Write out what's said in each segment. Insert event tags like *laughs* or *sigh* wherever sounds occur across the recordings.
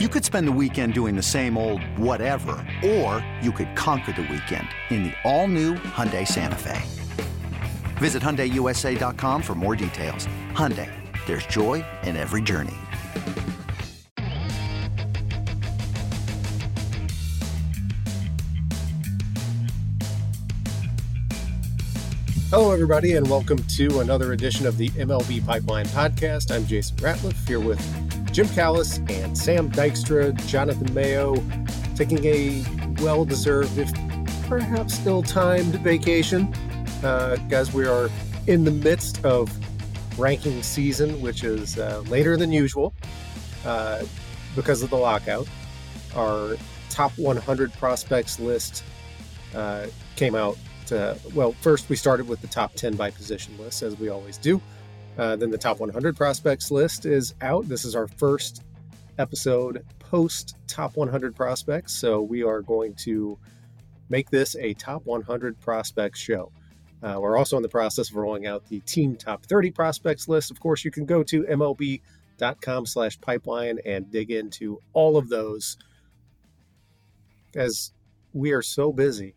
You could spend the weekend doing the same old whatever, or you could conquer the weekend in the all-new Hyundai Santa Fe. Visit HyundaiUSA.com for more details. Hyundai, there's joy in every journey. Hello, everybody, and welcome to another edition of the MLB Pipeline Podcast. I'm Jason Ratliff here with Jim Callis and Sam Dykstra, Jonathan Mayo, taking a well deserved, if perhaps ill timed vacation. Uh, guys, we are in the midst of ranking season, which is uh, later than usual uh, because of the lockout. Our top 100 prospects list uh, came out. To, well, first we started with the top 10 by position list, as we always do. Uh, then the top 100 prospects list is out. This is our first episode post top 100 prospects. So we are going to make this a top 100 prospects show. Uh, we're also in the process of rolling out the team top 30 prospects list. Of course, you can go to mlb.com slash pipeline and dig into all of those as we are so busy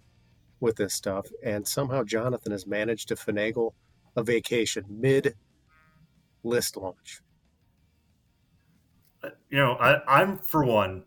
with this stuff. And somehow Jonathan has managed to finagle a vacation mid list launch? Uh, you know, I, am for one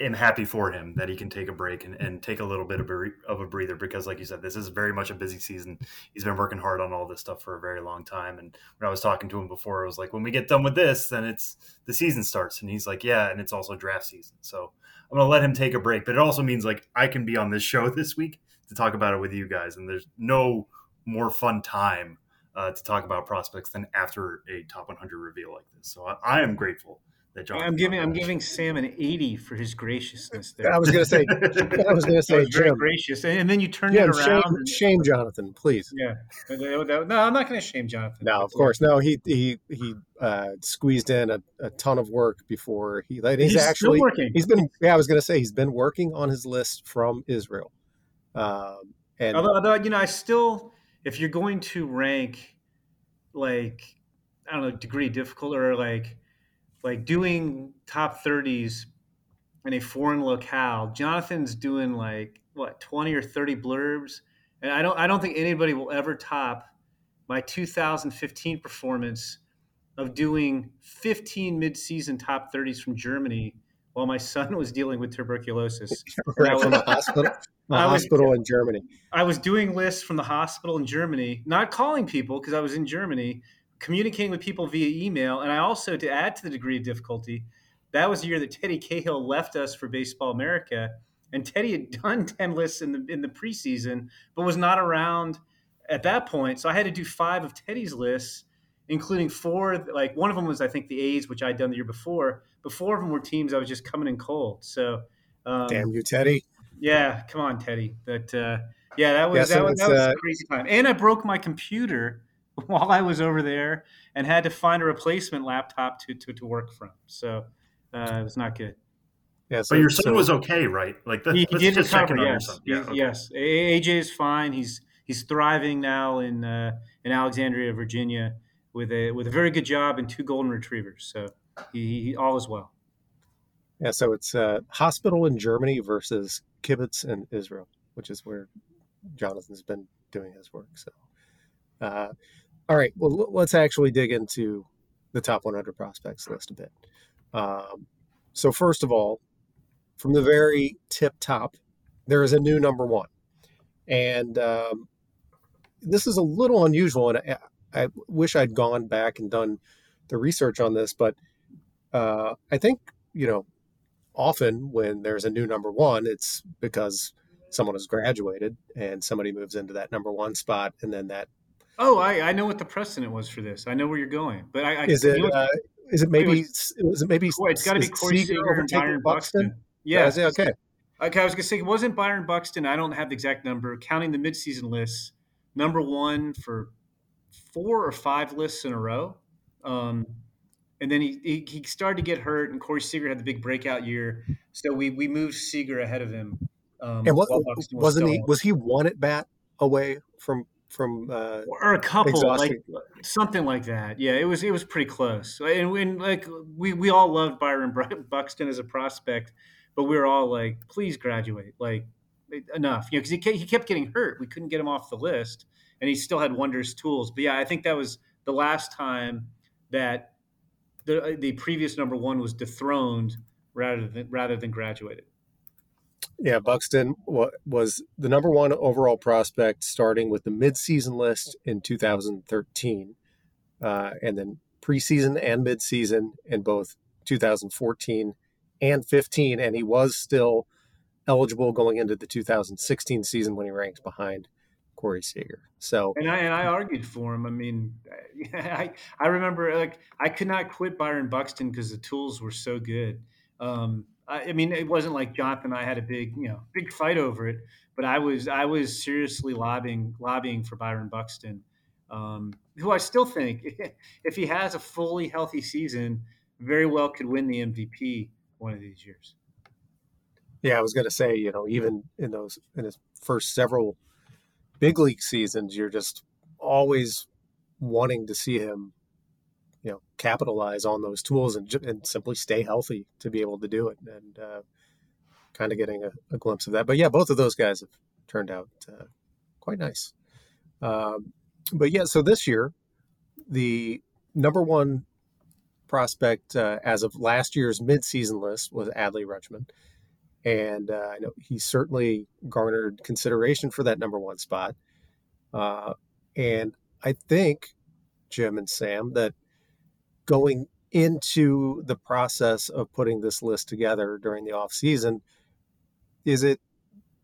am happy for him that he can take a break and, and take a little bit of a, of a breather because, like you said, this is very much a busy season. He's been working hard on all this stuff for a very long time. And when I was talking to him before, I was like, when we get done with this, then it's the season starts. And he's like, yeah, and it's also draft season. So I'm going to let him take a break. But it also means like I can be on this show *laughs* this week to talk about it with you guys. And there's no more fun time uh, to talk about prospects than after a top 100 reveal like this. So I, I am grateful that John. I'm giving I'm giving Sam an 80 for his graciousness. There. I was going to say *laughs* I was going to say very gracious, and, and, then you turn it around. Shame, and, shame Jonathan, please. Yeah, no, I'm not going to shame Jonathan. No, of course, no. He he he uh, squeezed in a, a, ton of work before he. Like, he's, he's actually working. He's been. Yeah, I was going to say he's been working on his list from Israel. Um, and although, although you know, I still if you're going to rank like I don't know degree difficult or like like doing top 30s in a foreign locale, Jonathan's doing like what 20 or 30 blurbs and I don't I don't think anybody will ever top my 2015 performance of doing 15 mid-season top 30s from Germany while my son was dealing with tuberculosis. *laughs* right from the hospital. The I hospital was, in Germany. I was doing lists from the hospital in Germany, not calling people because I was in Germany, communicating with people via email. And I also, to add to the degree of difficulty, that was the year that Teddy Cahill left us for Baseball America. And Teddy had done *laughs* 10 lists in the in the preseason, but was not around at that point. So I had to do five of Teddy's lists, including four. Like one of them was, I think, the A's, which I'd done the year before. But four of them were teams I was just coming in cold. So um, damn you, Teddy. Yeah, come on, Teddy. But uh, yeah, that was yeah, so that, was, that was uh, a crazy time. And I broke my computer *laughs* while I was over there and had to find a replacement laptop to to, to work from. So uh, it was not good. Yeah, so, but your son so, was okay, right? Like the, he, he did recover. Yes, yeah, okay. yes. AJ is fine. He's he's thriving now in uh, in Alexandria, Virginia, with a with a very good job and two golden retrievers. So he, he all is well. Yeah, so it's uh, hospital in Germany versus kibbutz in Israel, which is where Jonathan's been doing his work. So, uh, all right, well, let's actually dig into the top 100 prospects list a bit. Um, so, first of all, from the very tip top, there is a new number one, and um, this is a little unusual, and I, I, wish I'd gone back and done the research on this, but uh, I think you know often when there's a new number one, it's because someone has graduated and somebody moves into that number one spot, and then that. Oh, I, I know what the precedent was for this. I know where you're going, but I, I is it uh, is it maybe is it maybe boy, it's got to be Corey Seager and Byron Buxton. Buxton? Yeah, yeah okay. Okay, I was gonna say it wasn't Byron Buxton. I don't have the exact number. Counting the midseason lists, number one for four or five lists in a row. Um, and then he, he, he started to get hurt, and Corey Seager had the big breakout year, so we we moved Seager ahead of him. Um, and what, was wasn't he was he one at bat away from from uh, or a couple, exhaustion. like something like that. Yeah, it was it was pretty close. And, and like we we all loved Byron *laughs* Buxton as a prospect, but we were all like, please graduate, like enough, you know, because he he kept getting hurt. We couldn't get him off the list, and he still had wondrous tools. But yeah, I think that was the last time that the the previous number one was dethroned rather than rather than graduated. Yeah, Buxton was the number one overall prospect starting with the midseason list in 2013, uh, and then preseason and midseason in both 2014 and 15, and he was still eligible going into the 2016 season when he ranked behind Corey Seager. So and I and I argued for him. I mean, *laughs* I I remember like I could not quit Byron Buxton because the tools were so good. Um, I mean, it wasn't like Jonathan and I had a big, you know, big fight over it, but I was I was seriously lobbying lobbying for Byron Buxton, um, who I still think, *laughs* if he has a fully healthy season, very well could win the MVP one of these years. Yeah, I was going to say, you know, even in those in his first several big league seasons, you're just always wanting to see him you know capitalize on those tools and, and simply stay healthy to be able to do it and uh, kind of getting a, a, glimpse of that. But yeah both of those guys have turned out uh, quite nice. Um, but yeah so this year the number one prospect uh, as of last year's midseason list was adley rutschman and uh, i know he certainly garnered consideration for that number one spot uh, and i think jim and sam that going into the process of putting this list together during the off season, is it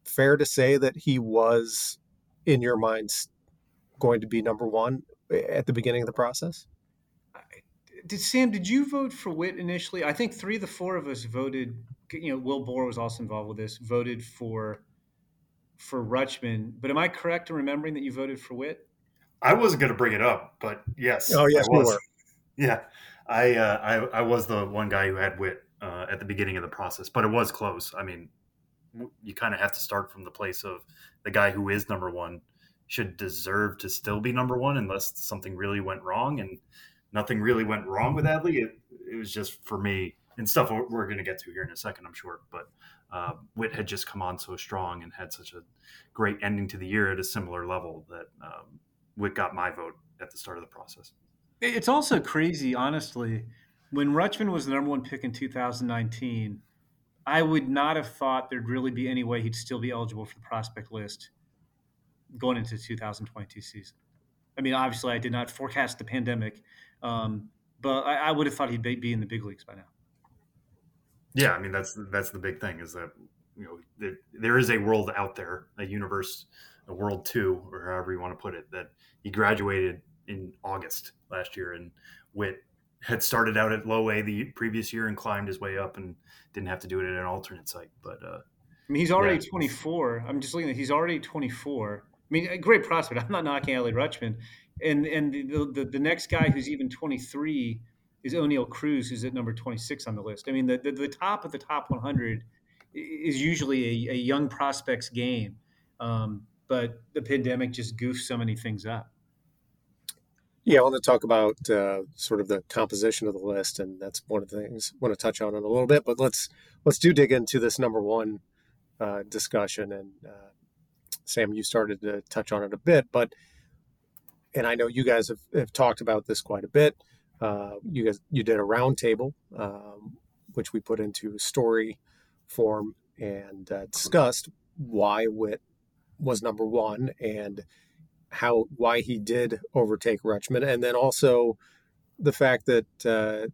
fair to say that he was in your minds going to be number one at the beginning of the process? Did Sam? Did you vote for Witt initially? I think three of the four of us voted. You know, Will Boor was also involved with this. Voted for for Rutschman. But am I correct in remembering that you voted for Witt? I wasn't going to bring it up, but yes. Oh yes, we were. *laughs* Yeah, I, uh, I I was the one guy who had Witt uh, at the beginning of the process, but it was close. I mean, you kind of have to start from the place of the guy who is number one should deserve to still be number one unless something really went wrong, and nothing really went wrong with Adley. It, it was just for me and stuff we're going to get to here in a second, I'm sure. But uh, Witt had just come on so strong and had such a great ending to the year at a similar level that um, Witt got my vote at the start of the process. It's also crazy, honestly. When Rutschman was the number one pick in 2019, I would not have thought there'd really be any way he'd still be eligible for the prospect list going into the 2022 season. I mean, obviously, I did not forecast the pandemic, um, but I, I, would have thought he'd be in the big leagues by now. Yeah, I mean that's that's the big thing is that you know there, there is a world out there, a universe, a world two, or however you want to put it, that he graduated in August last year, and Witt had started out at low A the previous year and climbed his way up and didn't have to do it at an alternate site. But uh, I mean, he's already yeah. 24. I'm just looking at he's already 24. I mean, a great prospect. I'm not knocking Adley Rutschman, and and the, the, the next guy who's even 23 is Oneil Cruz, who's at number 26 on the list. I mean, the the, the top of the top 100 is usually a, a young prospect's game, um, but the pandemic just goofed so many things up. Yeah, I want to talk about uh, sort of the composition of the list, and that's one of the things I want to touch on in a little bit. But let's let's do dig into this number one uh, discussion. And uh, Sam, you started to touch on it a bit, but and I know you guys have, have talked about this quite a bit. Uh, you guys you did a roundtable, um, which we put into story form and uh, discussed why Witt was number one and how why he did overtake Rutschman, and then also the fact that uh,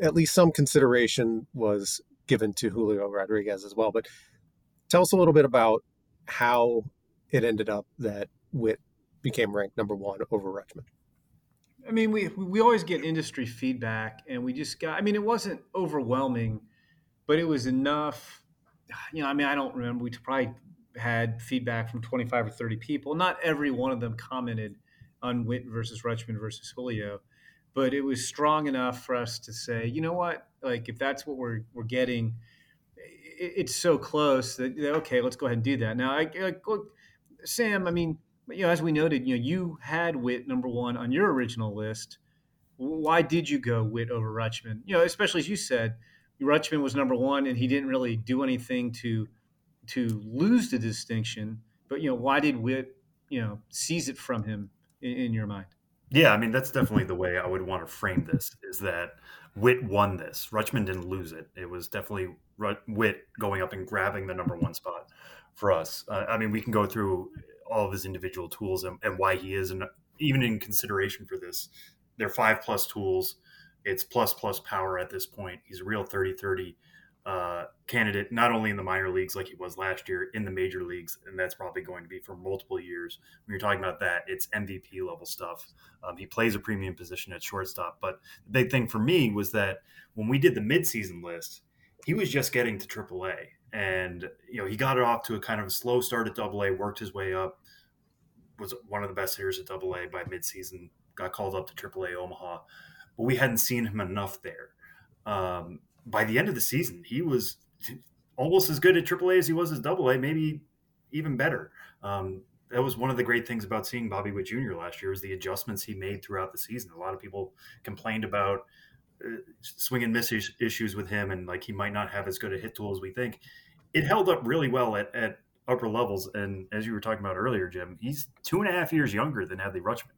at least some consideration was given to Julio Rodriguez as well. But tell us a little bit about how it ended up that Witt became ranked number one over Rutschman. I mean, we we always get industry feedback, and we just got. I mean, it wasn't overwhelming, but it was enough. *sighs* You know, I mean, I don't remember. We probably had feedback from 25 or 30 people. Not every one of them commented on Witt versus Rutschman versus Julio, but it was strong enough for us to say, you know what, like if that's what we're we're getting, it, it's so close that okay, let's go ahead and do that. Now, I like look, Sam. I mean, you know, as we noted, you know, you had Witt number one on your original list. Why did you go Witt over Rutschman? You know, especially as you said, Rutschman was number one, and he didn't really do anything to to lose the distinction. But you know, why did Witt you know, seize it from him in, in your mind? Yeah, I mean that's definitely the way I would want to frame this. Is that Witt won this? Rutschman didn't lose it. It was definitely Witt going up and grabbing the number one spot for us. Uh, I mean, we can go through all of his individual tools and, and why he is, and even in consideration for this, they're five plus tools. It's plus plus power at this point. He's a real 30 30 uh, candidate, not only in the minor leagues like he was last year, in the major leagues, and that's probably going to be for multiple years. When you're talking about that, it's MVP level stuff. Um, he plays a premium position at shortstop, but the big thing for me was that when we did the midseason list, he was just getting to AAA, and you know he got it off to a kind of slow start at AA, worked his way up, was one of the best hitters at AA by midseason, got called up to AAA Omaha, but we hadn't seen him enough there. Um, by the end of the season, he was almost as good at AAA as he was as AA, maybe even better. Um, that was one of the great things about seeing Bobby Witt Jr. last year was the adjustments he made throughout the season. A lot of people complained about uh, swing and miss issues with him, and like he might not have as good a hit tool as we think. It held up really well at, at upper levels, and as you were talking about earlier, Jim, he's two and a half years younger than Adley Rutschman.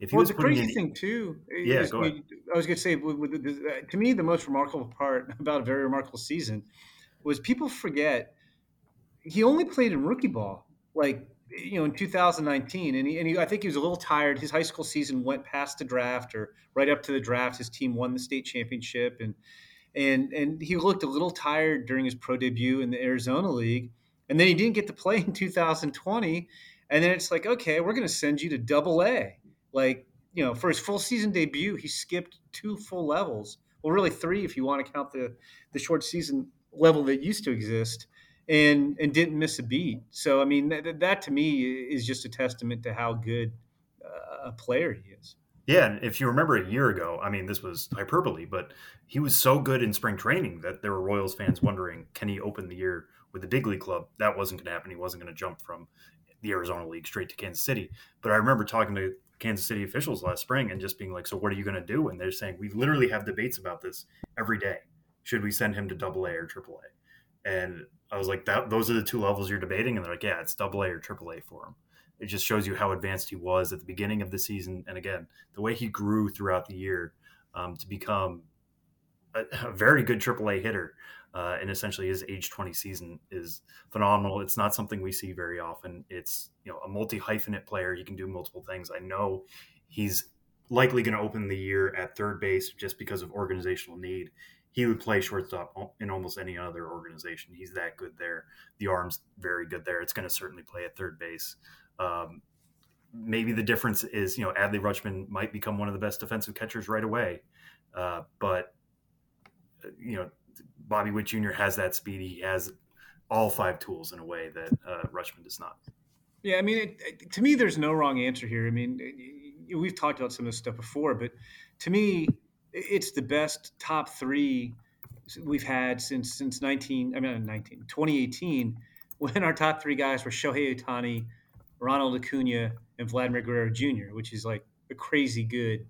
If he well, was the crazy in, thing too, yeah, go ahead. I was going to say, to me, the most remarkable part *laughs* about a very remarkable season was people forget he only played in rookie ball, like you know, in 2019, and, he, and he, I think he was a little tired. His high school season went past the draft, or right up to the draft, his team won the state championship, and and and he looked a little tired during his pro debut in the Arizona League, and then he didn't get to play in *laughs* 2020, and then it's like, okay, we're going to send you to Double A like, you know, for his full season debut, he skipped two full levels. Well, really three if you want to count the the short season level that used to exist, and and didn't miss a beat. So I mean, that, that to me is just a testament to how good uh, a player he is. Yeah, and if you remember a year ago, I mean, this was hyperbole, but he was so good in spring training that there were Royals fans wondering, can he open the year with the big league club? That wasn't going to happen. He wasn't going to jump from the Arizona League straight to Kansas City. But I remember talking to Kansas City officials last spring and just being like, "So what are you going to do?" And they're saying, "We literally have debates about this every day. Should we send him to Double A or Triple A?" And I was like, "That those are the two levels you're debating." And they're like, "Yeah, it's Double A or Triple A for him." It just shows you how advanced he was at the beginning of the season, and again, the way he grew throughout the year um, to become a, *laughs* a very good AAA hitter uh, and essentially his age 20 season is phenomenal. It's not something we see very often. It's you know a multi hyphenate player. He can do multiple things. I know he's likely going to open the year at third base just because of organizational need. He would play shortstop in almost any other organization. He's that good there. The arm's very good there. It's going to certainly play at third base. Um, maybe the difference is, you know, Adley Rutschman might become one of the best defensive catchers right away. Uh, but, you know, Bobby Witt Jr. has that speed. He has all five tools in a way that uh, Rutschman does not. Yeah, I mean, it, to me, there's no wrong answer here. I mean, we've talked about some of this stuff before, but to me, it's the best top three we've had since since 19. I mean, 19 2018, *laughs* when our top three guys were Shohei Ohtani, Ronald Acuna, and Vladimir Guerrero Jr., which is like a crazy good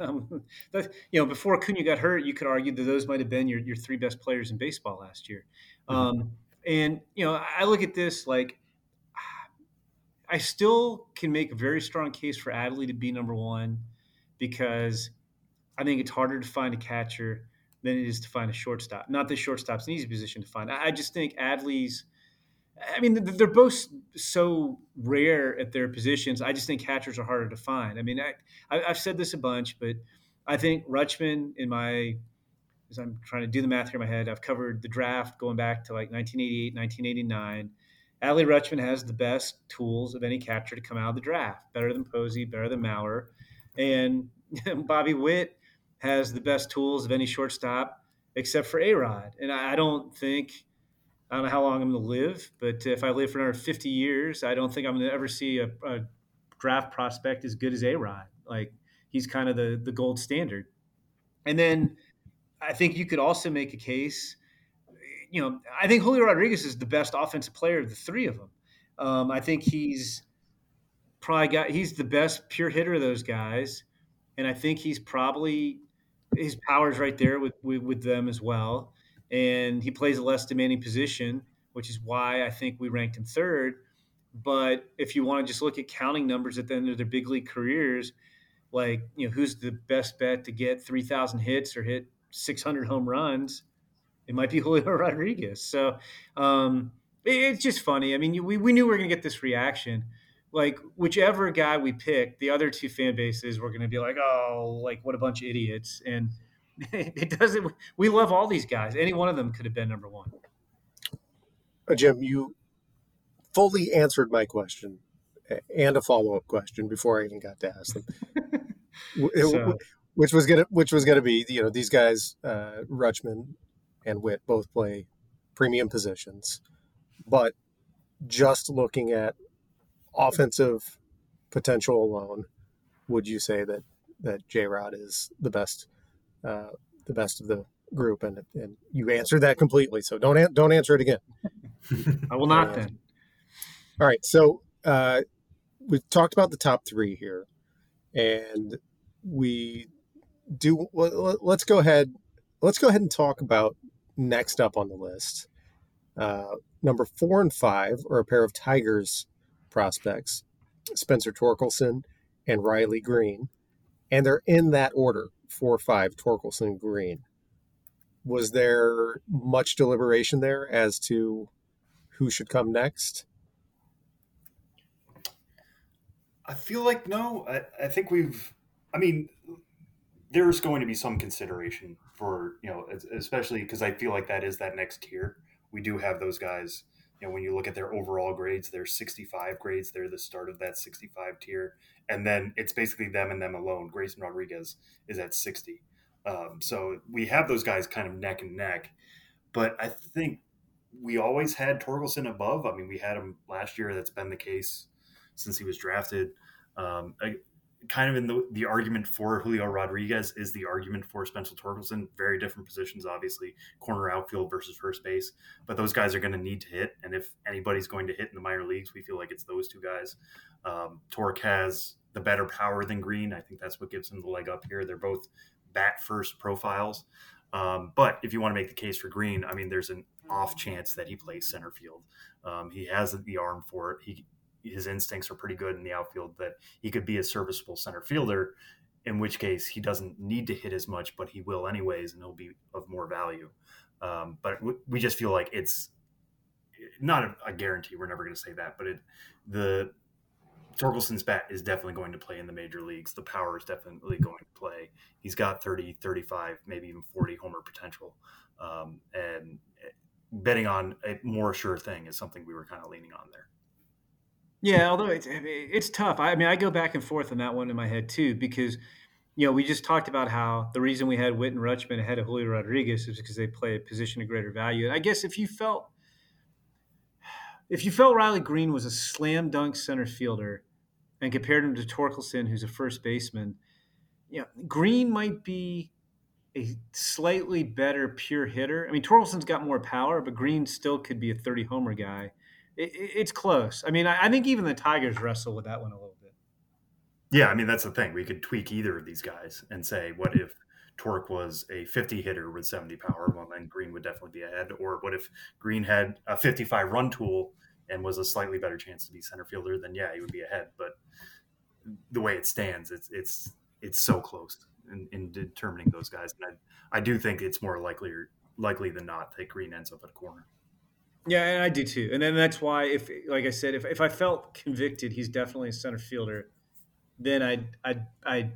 um, *laughs* but, you know, before Acuna got hurt, you could argue that those might have been your, your three best players in baseball last year. Mm-hmm. Um, and, you know, I look at this like I still can make a very strong case for Adley to be number one because I think it's harder to find a catcher than it is to find a shortstop. Not that shortstop's an easy position to find. I just think Adley's I mean, they're both so rare at their positions. I just think catchers are harder to find. I mean, I, have said this a bunch, but I think Rutschman, in my, as I'm trying to do the math here in my head, I've covered the draft going back to like 1988, 1989. Adley Rutschman has the best tools of any catcher to come out of the draft, better than Posey, better than Mauer. And *laughs* Bobby Witt has the best tools of any shortstop except for A Rod. And I don't think I don't know how long I'm going to live, but if I live for another 50 years, I don't think I'm going to ever see a, a draft prospect as good as A Rod. Like he's kind of the the gold standard. And then I think you could also make a case. You know, I think Julio Rodriguez is the best offensive player of the three of them. Um, I think he's probably got he's the best pure hitter of those guys, and I think he's probably his power's right there with, with, with them as well. And he plays a less demanding position, which is why I think we ranked him third. But if you want to just look at counting numbers at the end of their big league careers, like you know who's the best bet to get 3000 hits or hit 600 home runs? It might be *laughs* julio rodriguez. So um, it, it's just funny. I mean we, we knew we were going to get this reaction. Like whichever guy we pick the other two fan bases were going to be like oh like what a bunch of idiots. And *laughs* it doesn't we love all these guys any one of them could have been number one uh, jim you fully answered my question and a follow-up question before i even got to ask them *laughs* so. which was gonna which was gonna be you know these guys uh, Rutschman and Witt both play premium positions, but just looking at offensive potential alone, would you say that that J Rod is the best uh, the best of the group? And and you answered that completely, so don't don't answer it again. *laughs* I will not uh, then. All right, so uh, we've talked about the top three here and we do let's go ahead let's go ahead and talk about next up on the list uh, number four and five are a pair of tigers prospects spencer torkelson and riley Greene, and they're in that order four five torkelson Greene. was there much deliberation there as to who should come next I feel like no. I, I think we've. I mean, there's going to be some consideration for you know, especially because I feel like that is that next tier. We do have those guys. Know, when you look at their overall grades, they're 65 grades. They're the start of that 65 tier, and then it's basically them and them alone. Grayson Rodriguez is at 60. Um, so we have those guys kind of neck and neck, but I think we always had Torkelson above. I mean, we had him last year. That's been the case since he was drafted. Um, kind of in the, the argument for Julio Rodriguez is the argument for Spencer Torkelson. Very different positions, obviously, corner outfield versus first base. But those guys are going to need to hit. And if anybody's going to hit in the minor leagues, we feel like it's those two guys. Um, Tork has the better power than Greene. I think that's what gives him the leg up here. They're both bat first profiles. Um, but if you want to make the case for Greene, I mean, there's an off chance that he plays center field. Um, he has the arm for it. He his instincts are pretty good in the outfield that he could be a serviceable center fielder in which case he doesn't need to hit as much but he will anyways and he'll be of more value um, but we just feel like it's not a, a guarantee we're never going to say that but it the Torkelson's bat is definitely going to play in the major leagues. The power is definitely going to play. He's got 30, 35, maybe even 40 homer potential. Um, and betting on a more sure thing is something we were kind of leaning on there. Yeah, although it's it's tough. I mean, I go back and forth on that one in my head too because you know we just talked about how the reason we had Witt and Rutschman ahead of Julio Rodriguez is because they play a position of greater value. And I guess if you felt if you felt Riley Greene was a slam dunk center fielder and compared him to Torkelson, who's a first baseman, you know, Greene might be a slightly better pure hitter. I mean, Torkelson's got more power, but Greene still could be a 30 homer guy it, it's close. I mean, I, I, think even the Tigers wrestle with that one a little bit. Yeah, I mean that's the thing. We could tweak either of these guys and say, what if Tork was a 50 hitter with 70 power? Well, then Greene would definitely be ahead. Or what if Greene had a 55 run tool and was a slightly better chance to be center fielder? Then yeah, he would be ahead. But the way it stands, it's it's it's so close in, in determining those guys. And I, I do think it's more likely likely than not that Greene ends up at a corner. Yeah, and I do too. And then that's why, if like I said, if, if I felt convicted, he's definitely a center fielder, then I'd I'd, I'd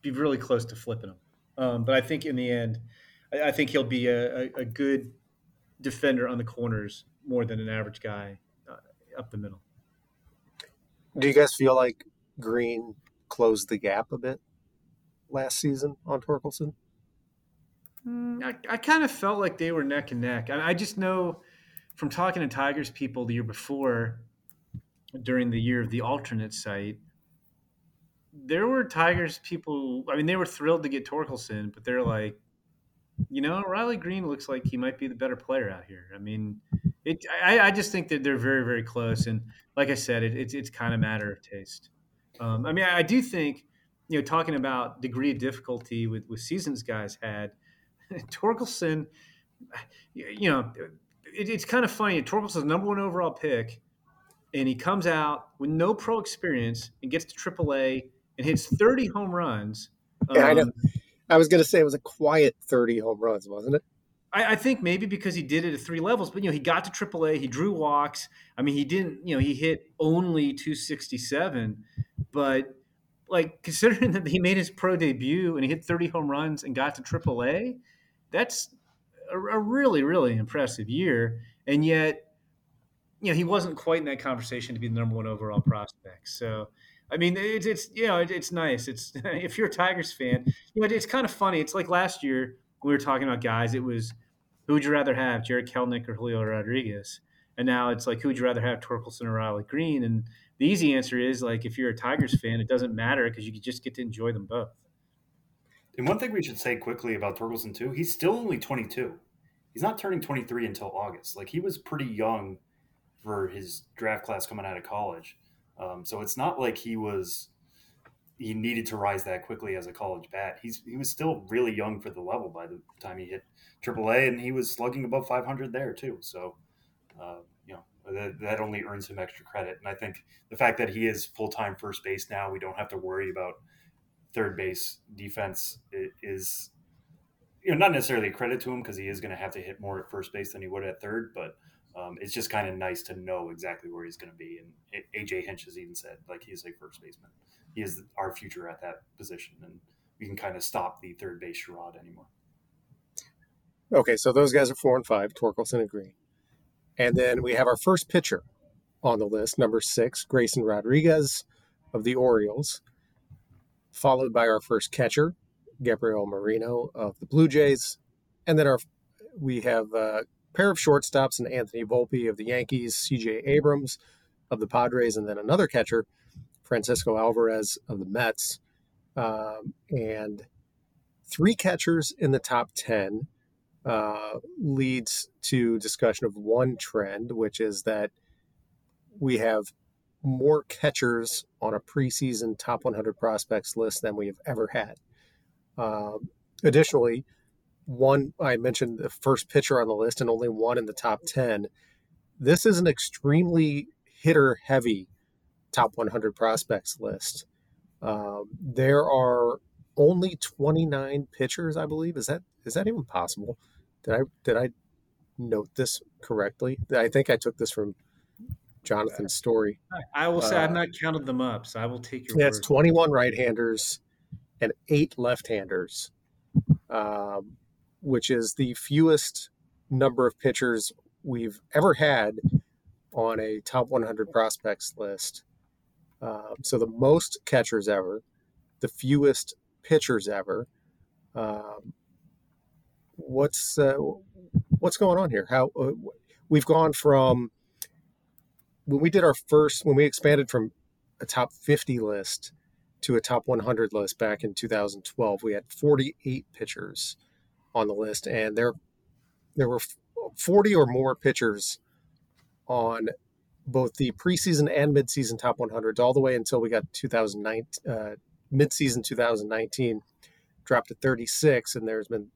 be really close to flipping him. Um, but I think in the end, I, I think he'll be a, a, a, good defender on the corners more than an average guy uh, up the middle. Do you guys feel like Greene closed the gap a bit last season on Torkelson? Mm, I, I kind of felt like they were neck and neck. I, I just know from talking to Tigers people the year before, during the year of the alternate site, there were Tigers people. I mean, they were thrilled to get Torkelson, but they're like, you know, Riley Greene looks like he might be the better player out here. I mean, it, I, I, just think that they're very, very close. And like I said, it, it's it's kind of matter of taste. Um, I mean, I, I, do think, you know, talking about degree of difficulty with with seasons guys had, *laughs* Torkelson, you know, it, it's kind of funny. Torkelson's number one overall pick, and he comes out with no pro experience and gets to AAA and hits 30 home runs. Yeah, I know. Um, I was going to say it was a quiet 30 home runs, wasn't it? I, I, think maybe because he did it at three levels, but you know, he got to AAA, he drew walks. I mean, he didn't, you know, he hit only 267, but like considering *laughs* that he made his pro debut and he hit 30 home runs and got to AAA, that's a, a really, really impressive year. And yet, you know, he wasn't quite in that conversation to be the number one overall prospect. So, I mean, it's, it's you know, it, it's nice. It's *laughs* if you're a Tigers fan, you know, it's kind of funny. It's like last year we were talking about guys. It was who would you rather have, Jarred Kelenic or Julio Rodriguez? And now it's like, who would you rather have, Torkelson or Riley Greene? And the easy answer is like, if you're a Tigers fan, it doesn't matter because you just get to enjoy them both. And one thing we should say quickly about Torkelson too, he's still only 22. He's not turning 23 until August. Like he was pretty young for his draft class coming out of college. Um, so it's not like he was he needed to rise that quickly as a college bat. He's he was still really young for the level by the time he hit AAA, and he was slugging above 500 there too. So, uh, you know, that, that only earns him extra credit. And I think the fact that he is full time first base now, we don't have to worry about third base defense is, you know, not necessarily a credit to him because he is going to have to hit more at first base than he would at third, but. Um, it's just kind of nice to know exactly where he's going to be. And AJ Hinch has even said, like, he's a first baseman he is our future at that position, and we can kind of stop the third base charade anymore. Okay, so those guys are four and five, Torkelson and Greene, And then we have our first pitcher on the list, number six, Grayson Rodriguez of the Orioles, followed by our first catcher, Gabriel Moreno of the Blue Jays. And then our we have a pair of shortstops and Anthony Volpe of the Yankees, CJ Abrams of the Padres, and then another catcher, Francisco Alvarez of the Mets, um, and three catchers in the top 10 uh, leads to discussion of one trend, which is that we have more catchers on a preseason top 100 prospects list than we have ever had. Um, additionally, one I mentioned the first pitcher on the list and only one in the top 10. This is an extremely hitter heavy top 100 prospects list. Um, there are only 29 pitchers, I believe. Is that is that even possible? Did I did I note this correctly? I think I took this from Jonathan's story. I will say uh, I've not counted them up, so I will take your. Yeah, it's 21 right-handers and eight left-handers, um, which is the fewest number of pitchers we've ever had on a top 100 prospects list. Um, so the most catchers ever, the fewest pitchers ever. Um, what's uh, what's going on here? How uh, we've gone from when we did our first when we expanded from a top 50 list to a top 100 list back in 2012 we had 48 pitchers on the list and there there were 40 or more pitchers on both the preseason and midseason top 100s all the way until we got 2009 uh, midseason 2019 dropped to 36 and there's been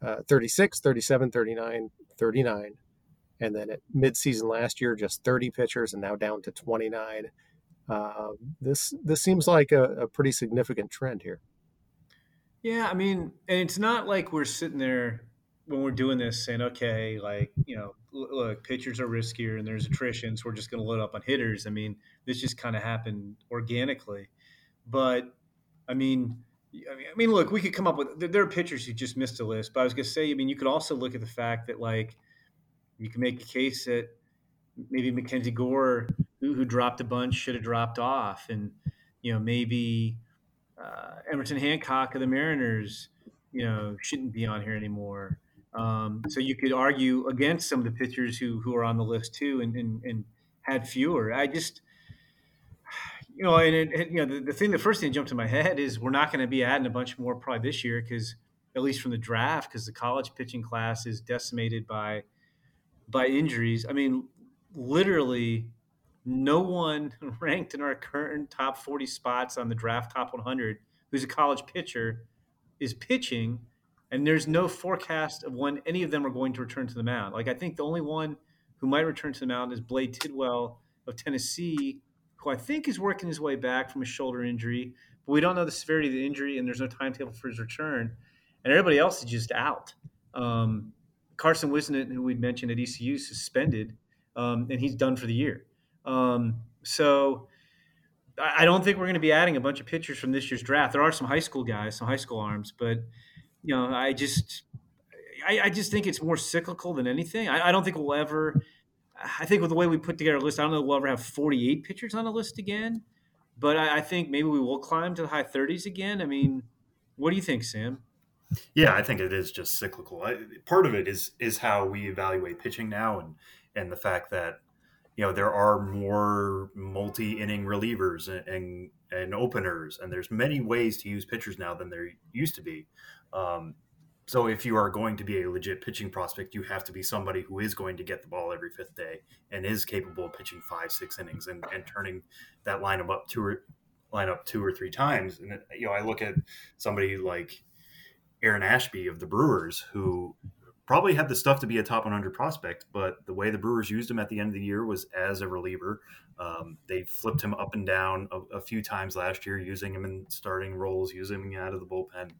uh, 36 37 39 39 and then at midseason last year just 30 pitchers and now down to 29 uh, this this seems like a, a pretty significant trend here yeah i mean and it's not like we're sitting there when we're doing this saying, okay, like, you know, look, pitchers are riskier and there's attrition, so we're just going to load up on hitters. I mean, this just kind of happened organically. But, I mean, I mean, look, we could come up with there are pitchers who just missed a list, but I was going to say, I mean, you could also look at the fact that like you can make a case that maybe Mackenzie Gore, who, who dropped a bunch, should have dropped off, and you know maybe uh, Emerson Hancock of the Mariners, you know, shouldn't be on here anymore. Um, so you could argue against some of the pitchers who who are on the list too, and and, and had fewer. I just, you know, and it, you know, the, the thing, the first thing that jumped to my head is we're not going to be adding a bunch more probably this year because at least from the draft, because the college pitching class is decimated by by injuries. I mean, literally, no one *laughs* ranked in our current top 40 spots on the draft top 100 who's a college pitcher is pitching, and there's no forecast of when any of them are going to return to the mound. Like, I think the only one who might return to the mound is Blade Tidwell of Tennessee, who I think is working his way back from a shoulder injury, but we don't know the severity of the injury, and there's no timetable for his return. And everybody else is just out. Um, Carson Whisenhunt, who we'd mentioned at ECU, suspended, um, and he's done for the year. Um, so I don't think we're going to be adding a bunch of pitchers from this year's draft. There are some high school guys, some high school arms, but you know, I just, I, I just think it's more cyclical than anything. I, I, don't think we'll ever. I think with the way we put together a list, I don't know we'll ever have 48 pitchers on a list again. But I, I think maybe we will climb to the high 30s again. I mean, what do you think, Sam? Yeah, I think it is just cyclical. I, part of it is is how we evaluate pitching now, and and the fact that you know there are more multi-inning relievers and, and, and openers and there's many ways to use pitchers now than there used to be um, so if you are going to be a legit pitching prospect you have to be somebody who is going to get the ball every fifth day and is capable of pitching five six innings and, and turning that lineup up two or lineup two or three times and you know i look at somebody like aaron ashby of the brewers who probably had the stuff to be a top 100 prospect, but the way the Brewers used him at the end of the year was as a reliever. Um, they flipped him up and down a, a, few times last year, using him in starting roles, using him out of the bullpen.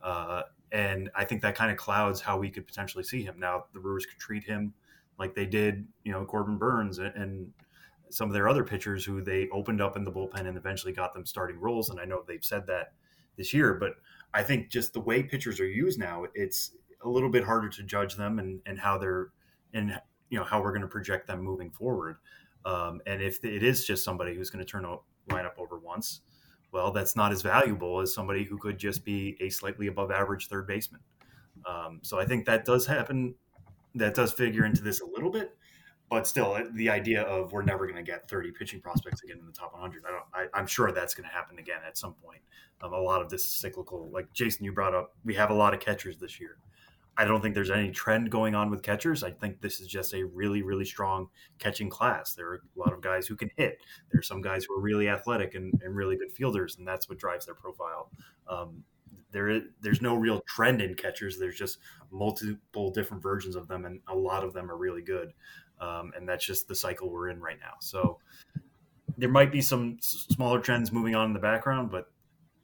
Uh, and I think that kind of clouds how we could potentially see him. Now, the Brewers could treat him like they did, you know, Corbin Burnes and, and some of their other pitchers who they opened up in the bullpen and eventually got them starting roles. And I know they've said that this year, but I think just the way pitchers are used now, it's a little bit harder to judge them and, and how they're and you know how we're going to project them moving forward. Um, and if it is just somebody who's going to turn a lineup over once, well, that's not as valuable as somebody who could just be a slightly above average third baseman. Um, so I think that does happen. That does figure into this a little bit, but still, the idea of we're never going to get 30 pitching prospects again in the top 100. I don't. I, am sure that's going to happen again at some point. Um, a lot of this is cyclical. Like Jason, you brought up, we have a lot of catchers this year. I don't think there's any trend going on with catchers. I think this is just a really, really strong catching class. There are a lot of guys who can hit. There are some guys who are really athletic and, and really good fielders, and that's what drives their profile. Um, there is there's no real trend in catchers. There's just multiple different versions of them, and a lot of them are really good. Um, and that's just the cycle we're in right now. So there might be some smaller trends moving on in the background, but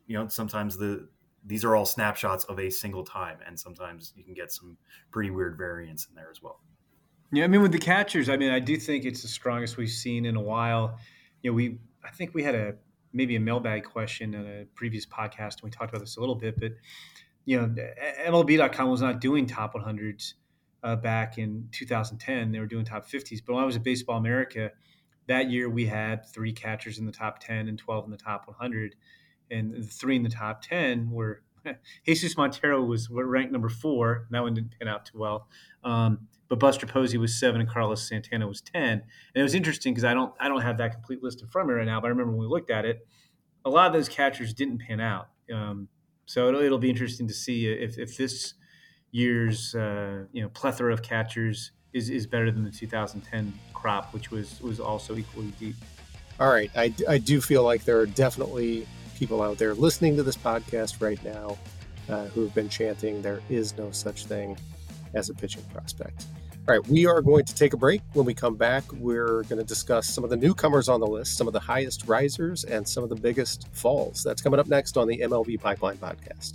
you know sometimes the these are all snapshots of a single time, and sometimes you can get some pretty weird variants in there as well. Yeah, I mean, with the catchers, I mean, I do think it's the strongest we've seen in a while. You know, we I think we had a maybe a mailbag question in a previous podcast, and we talked about this a little bit. But you know, MLB.com was not doing top 100s uh, back in 2010; they were doing top 50s. But when I was at Baseball America that year, we had three catchers in the top 10 and 12 in the top 100 and the three in the top 10 were *laughs* Jesus Montero was ranked number four. That one didn't pan out too well. Um, but Buster Posey was seven and Carlos Santana was 10. And it was interesting because I don't, I don't have that complete list in front of me right now, but I remember when we looked at it, a lot of those catchers didn't pan out. Um, so it'll, it'll, be interesting to see if, if this year's, uh, you know, plethora of catchers is, is better than the 2010 crop, which was, was also equally deep. All right. I, I do feel like there are definitely people out there listening to this podcast right now uh, who have been chanting there is no such thing as a pitching prospect. All right, we are going to take a break. When we come back, we're going to discuss some of the newcomers on the list, some of the highest risers, and some of the biggest falls. That's coming up next on the MLB Pipeline Podcast.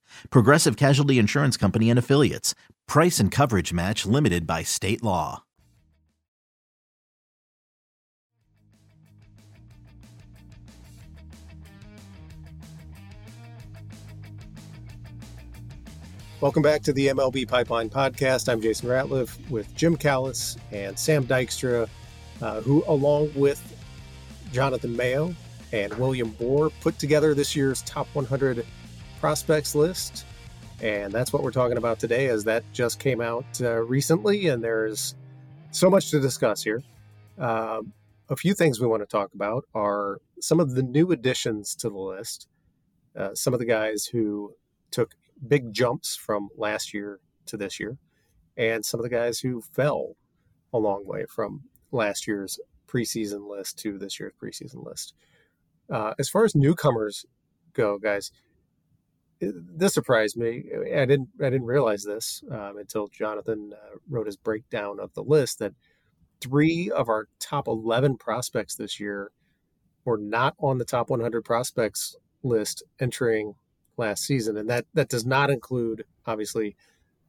Progressive Casualty Insurance Company and Affiliates. Price and coverage match limited by state law. Welcome back to the MLB Pipeline Podcast. I'm Jason Ratliff with Jim Callis and Sam Dykstra, uh, who, along with Jonathan Mayo and William Boor, put together this year's top 100 prospects list. And that's what we're talking about today, as that just came out uh, recently, and there's so much to discuss here. Uh, a few things we want to talk about are some of the new additions to the list, uh, some of the guys who took big jumps from last year to this year, and some of the guys who fell a long way from last year's preseason list to this year's preseason list. Uh, as far as newcomers go, guys, this surprised me. I didn't I didn't realize this um, until Jonathan uh, wrote his breakdown of the list that three of our top eleven prospects this year were not on the top 100 prospects list entering last season, and that that does not include obviously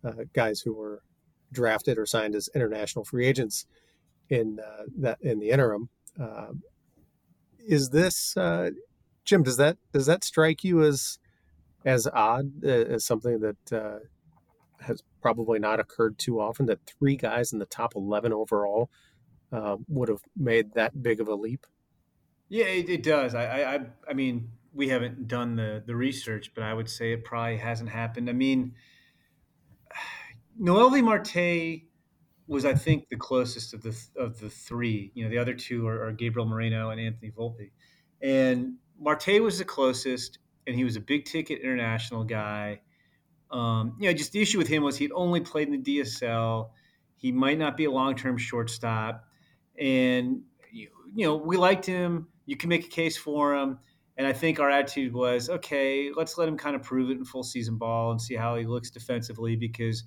uh, guys who were drafted or signed as international free agents in uh, that in the interim. Uh, is this uh, Jim? Does that does that strike you as as odd uh, as something that uh, has probably not occurred too often? That three guys in the top eleven overall would have made that big of a leap. Yeah, it, it does. I, I I mean, we haven't done the the research, but I would say it probably hasn't happened. I mean, *sighs* Noel Noelvi Marte was, I think, the closest of the of the three. You know, the other two are, are Gabriel Moreno and Anthony Volpe, and Marte was the closest, and he was a big ticket international guy. Um, you know, just the issue with him was he'd only played in the DSL. He might not be a long term shortstop, and you, you know, we liked him. You can make a case for him and I think our attitude was, okay, let's let him kind of prove it in full season ball and see how he looks defensively. Because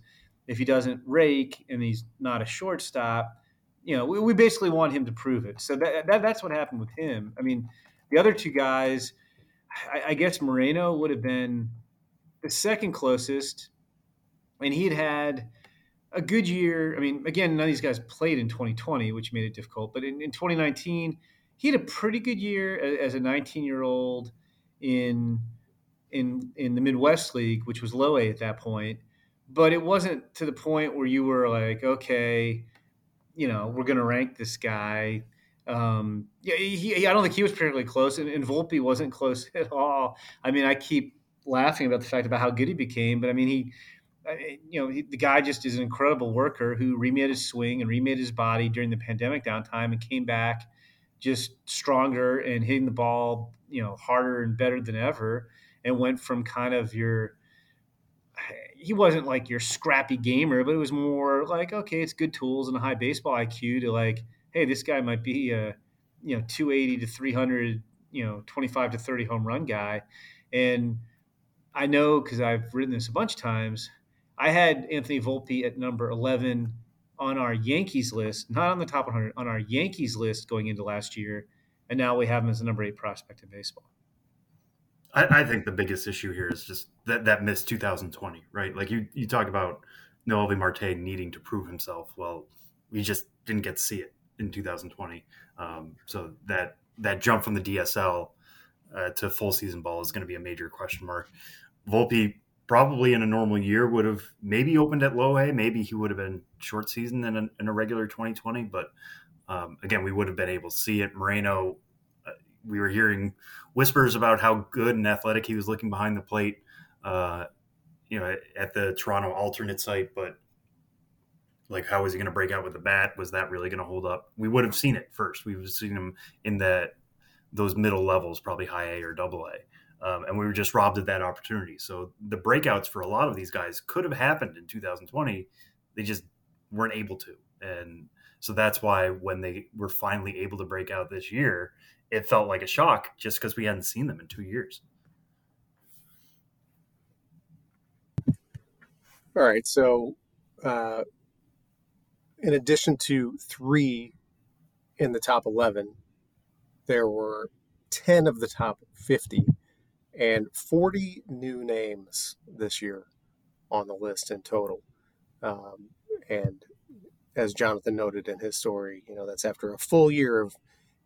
if he doesn't rake and he's not a shortstop, you know, we, we basically want him to prove it. So that, that, that's what happened with him. I mean, the other two guys, I, I guess Moreno would have been the second closest, and he'd had a good year. I mean, again, none of these guys played in 2020, which made it difficult. But in, in 2019 he had a pretty good year as a 19 year old in in in the Midwest League, which was low A at that point. But it wasn't to the point where you were like, okay, you know, we're going to rank this guy. Um, yeah, he, he, I don't think he was particularly close, and, and Volpe wasn't close *laughs* at all. I mean, I keep laughing about the fact about how good he became, but I mean, he, you know, he, the guy just is an incredible worker who remade his swing and remade his body during the pandemic downtime and came back just stronger and hitting the ball, you know, harder and better than ever, and went from kind of your he wasn't like your scrappy gamer, but it was more like okay, it's good tools and a high baseball IQ to like, hey, this guy might be a you know 280 to 300, you know, 25 to 30 home run guy, and I know because I've written this a bunch of times. I had Anthony Volpe at number 11 on our Yankees list, not on the top 100, on our Yankees list going into last year, and now we have him as the number eight prospect in baseball. I, think the biggest issue here is just that that missed 2020, right? Like you you talk about Noelvi Marte needing to prove himself. Well, we just didn't get to see it in 2020. Um, so that that jump from the DSL uh, to full season ball is going to be a major question mark. Volpe probably in a normal year would have maybe opened at low A. Maybe he would have been short season in a, in a regular 2020. But um, again, we would have been able to see it. Moreno, uh, we were hearing whispers about how good and athletic he was looking behind the plate, uh, you know, at, at the Toronto alternate site. But like, how was he going to break out with the bat? Was that really going to hold up? We would have seen it first. We would have seen him in that those middle levels, probably high A or double A. Um, and we were just robbed of that opportunity. So the breakouts for a lot of these guys could have happened in 2020. They just weren't able to. And so that's why when they were finally able to break out this year, it felt like a shock just because we hadn't seen them in two years. All right. So, uh, in addition to three in the top 11, there were 10 of the top 50 and 40 new names this year on the list in total. Um, and as Jonathan noted in his story, you know, that's after a full year of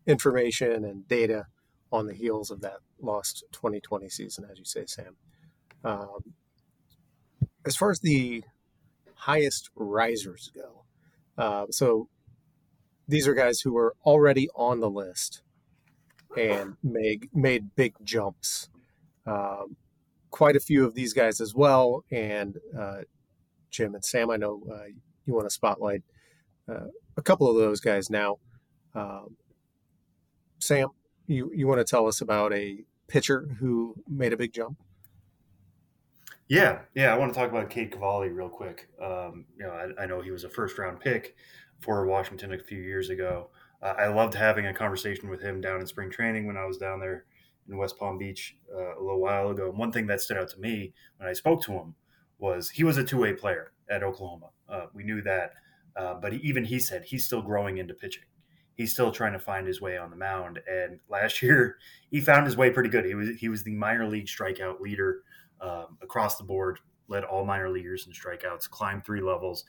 information and data on the heels of that lost 2020 season, as you say, Sam. Um, as far as the highest risers go, uh, so these are guys who were already on the list and made made big jumps. Um, quite a few of these guys as well, and uh, Jim and Sam, I know uh, you want to spotlight uh, a couple of those guys now. Um, Sam, you you want to tell us about a pitcher who made a big jump? Yeah, yeah, I want to talk about Cade Cavalli real quick. Um, you know, I, I, know he was a first round pick for Washington a few years ago. Uh, I loved having a conversation with him down in spring training when I was down there in West Palm Beach uh, a little while ago. And one thing that stood out to me when I spoke to him was he was a two way player at Oklahoma. Uh, we knew that, uh, but he, even he said he's still growing into pitching. He's still trying to find his way on the mound. And last *laughs* year, he found his way pretty good. He was he was the minor league strikeout leader um, across the board, led all minor leaguers in strikeouts, climbed three levels,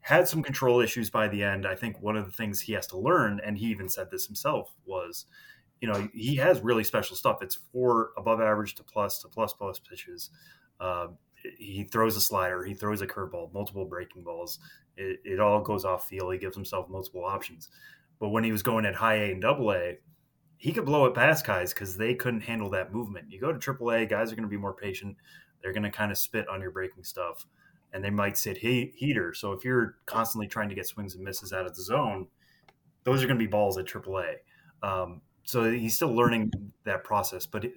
had some control issues by the end. I think one of the things he has to learn, and he even said this himself, was you know he has really special stuff. It's four above average to plus to plus plus pitches. Uh, he throws a slider, he throws a curveball, multiple breaking balls. It, it all goes off field. He gives himself multiple options. But when he was going at high A and double A, he could blow it past guys because they couldn't handle that movement. You go to AAA, guys are going to be more patient. They're going to kind of spit on your breaking stuff, and they might sit he- heater. So if you're constantly trying to get swings and misses out of the zone, those are going to be balls at AAA. Um, so he's still learning that process. But it,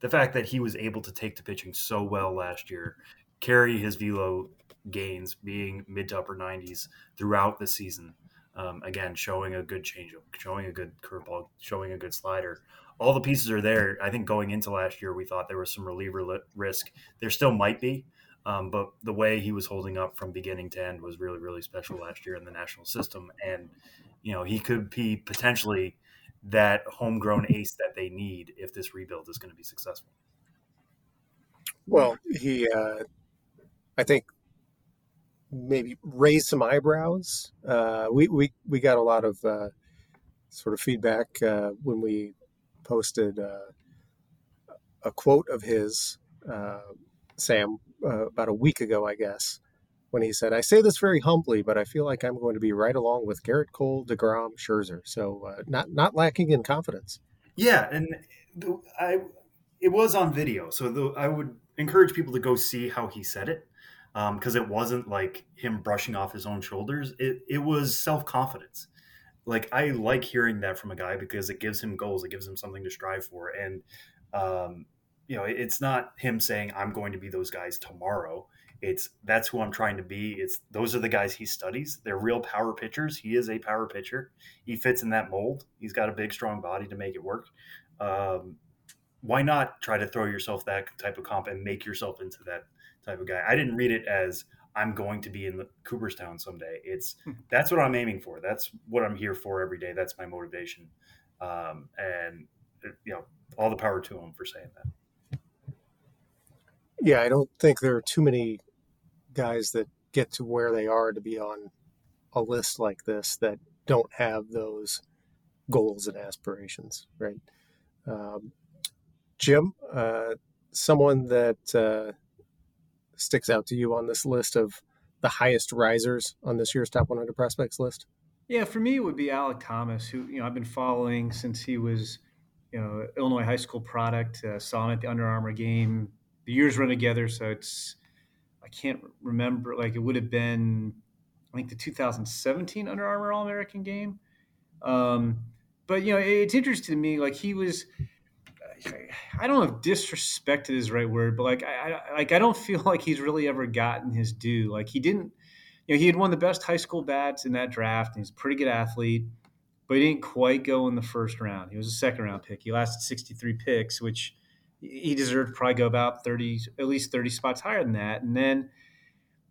the fact that he was able to take to pitching so well last year, carry his velo gains being mid to upper 90s throughout the season, um, again, showing a good changeup, showing a good curveball, showing a good slider. All the pieces are there. I think going into last year, we thought there was some reliever risk. There still might be, um, but the way he was holding up from beginning to end was really, really special last year in the national system. And, you know, he could be potentially that homegrown ace that they need if this rebuild is going to be successful. Well, he, uh, I think, maybe raise some eyebrows. Uh, we, we we got a lot of uh, sort of feedback uh, when we posted uh, a quote of his, uh, Sam, uh, about a week ago, I guess, when he said, "I say this very humbly, but I feel like I'm going to be right along with Gerrit Cole, Degrom, Scherzer, so not not lacking in confidence." Yeah, and I it was on video, so the, I would encourage people to go see how he said it because um, it wasn't like him brushing off his own shoulders. It it was self confidence. Like I like hearing that from a guy because it gives him goals, it gives him something to strive for, and um, you know, it's not him saying I'm going to be those guys tomorrow it's that's who I'm trying to be. It's those are the guys he studies. They're real power pitchers. He is a power pitcher. He fits in that mold. He's got a big, strong body to make it work. Um, why not try to throw yourself that type of comp and make yourself into that type of guy? I didn't read it as I'm going to be in Cooperstown someday. It's hmm. that's what I'm aiming for. That's what I'm here for every day. That's my motivation. Um, and you know, all the power to him for saying that. Yeah, I don't think there are too many guys that get to where they are to be on a list like this that don't have those goals and aspirations, right? Um, Jim, uh, someone that uh, sticks out to you on this list of the highest risers on this year's top 100 prospects list? Yeah, for me, it would be Alek Thomas, who you know I've been following since he was, you know, Illinois high school product. Uh, saw him at the Under Armour game. The years run together, so it's I can't remember. Like it would have been, I think the 2017 Under Armour All American game. Um, but you know, it's interesting to me. Like he was, I don't know if disrespected is the right word, but like I, I like I don't *laughs* feel like he's really ever gotten his due. Like he didn't, you know, he had won the best high school bats in that draft, and he's a pretty good athlete, but he didn't quite go in the first round. He was a second round pick. He lasted 63 picks, which he deserved to probably go about 30, at least 30 spots higher than that. And then,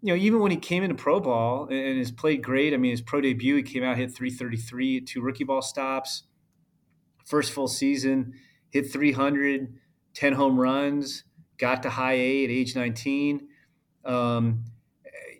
you know, even when he came into pro ball and has played great, I mean, his pro debut, he came out, hit 333 two rookie ball stops. First full season, hit 300, 10 home runs, got to high A at age 19. Um,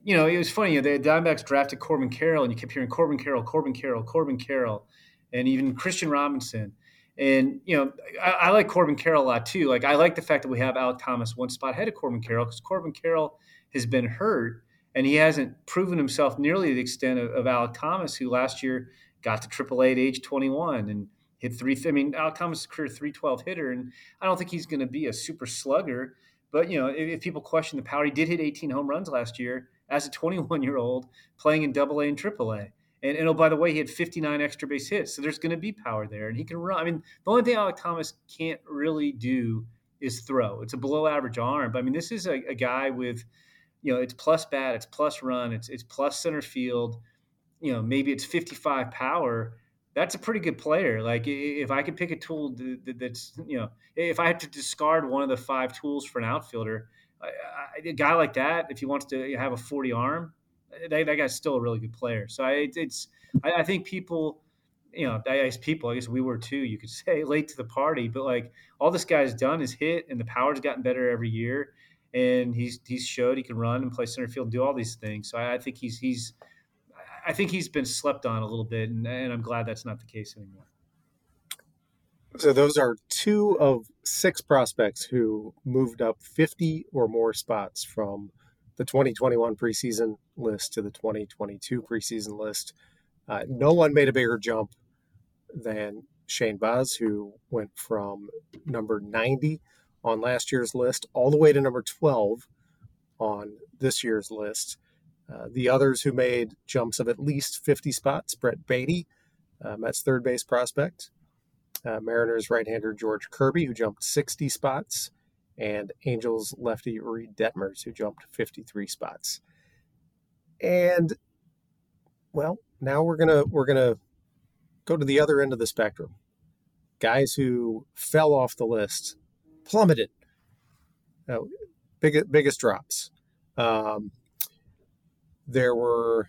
you know, it was funny. You know, the Diamondbacks drafted Corbin Carroll, and you kept hearing Corbin Carroll, Corbin Carroll, Corbin Carroll, and even Kristian Robinson. And you know, I, I, like Corbin Carroll a lot too. Like I like the fact that we have Alek Thomas one spot ahead of Corbin Carroll because Corbin Carroll has been hurt, and he hasn't proven himself nearly the extent of, of Alek Thomas, who last year got to AAA at age 21 and hit three. I mean, Alek Thomas is a career 312 hitter, and I don't think he's going to be a super slugger. But you know, if, if, people question the power, he did hit 18 home runs last year as a *laughs* 21 year old playing in Double A and Triple A. And, and, oh, by the way, he had 59 extra base hits, so there's going to be power there, and he can run. I mean, the only thing Alek Thomas can't really do is throw. It's a below average arm, but I mean, this is a, a guy with, you know, it's plus bat, it's plus run, it's it's plus center field. You know, maybe it's 55 power. That's a pretty good player. Like if I could pick a tool that's, you know, if I had to discard one of the five tools for an outfielder, a guy like that, if he wants to have a 40 arm, eh, that, that guy's still a really good player. So I, it's, I, I think people, you know, I guess people, I guess we were too, you could *laughs* say late to the party, but like all this guy's done is hit and the power's gotten better every year. And he's, he's showed he can run and play center field and do all these things. So I, I think he's, he's, I think he's been slept on a little bit and, and I'm glad that's not the case anymore. So those are two of six prospects who moved up 50 or more spots from the 2021 preseason list to the 2022 preseason list. Uh, no one made a bigger jump than Shane Baz, who went from number 90 on last year's list all the way to number 12 on this year's list. Uh, the others who made jumps of at least 50 spots, Brett Baty, uh, Mets third base prospect, uh, Mariners right-hander George Kirby, who jumped 60 spots, and Angels lefty Reid Detmers, who jumped 53 spots. And well, now we're gonna we're gonna go to the other end of the spectrum. Guys who fell off the list, plummeted, uh, big, biggest drops. Um, there were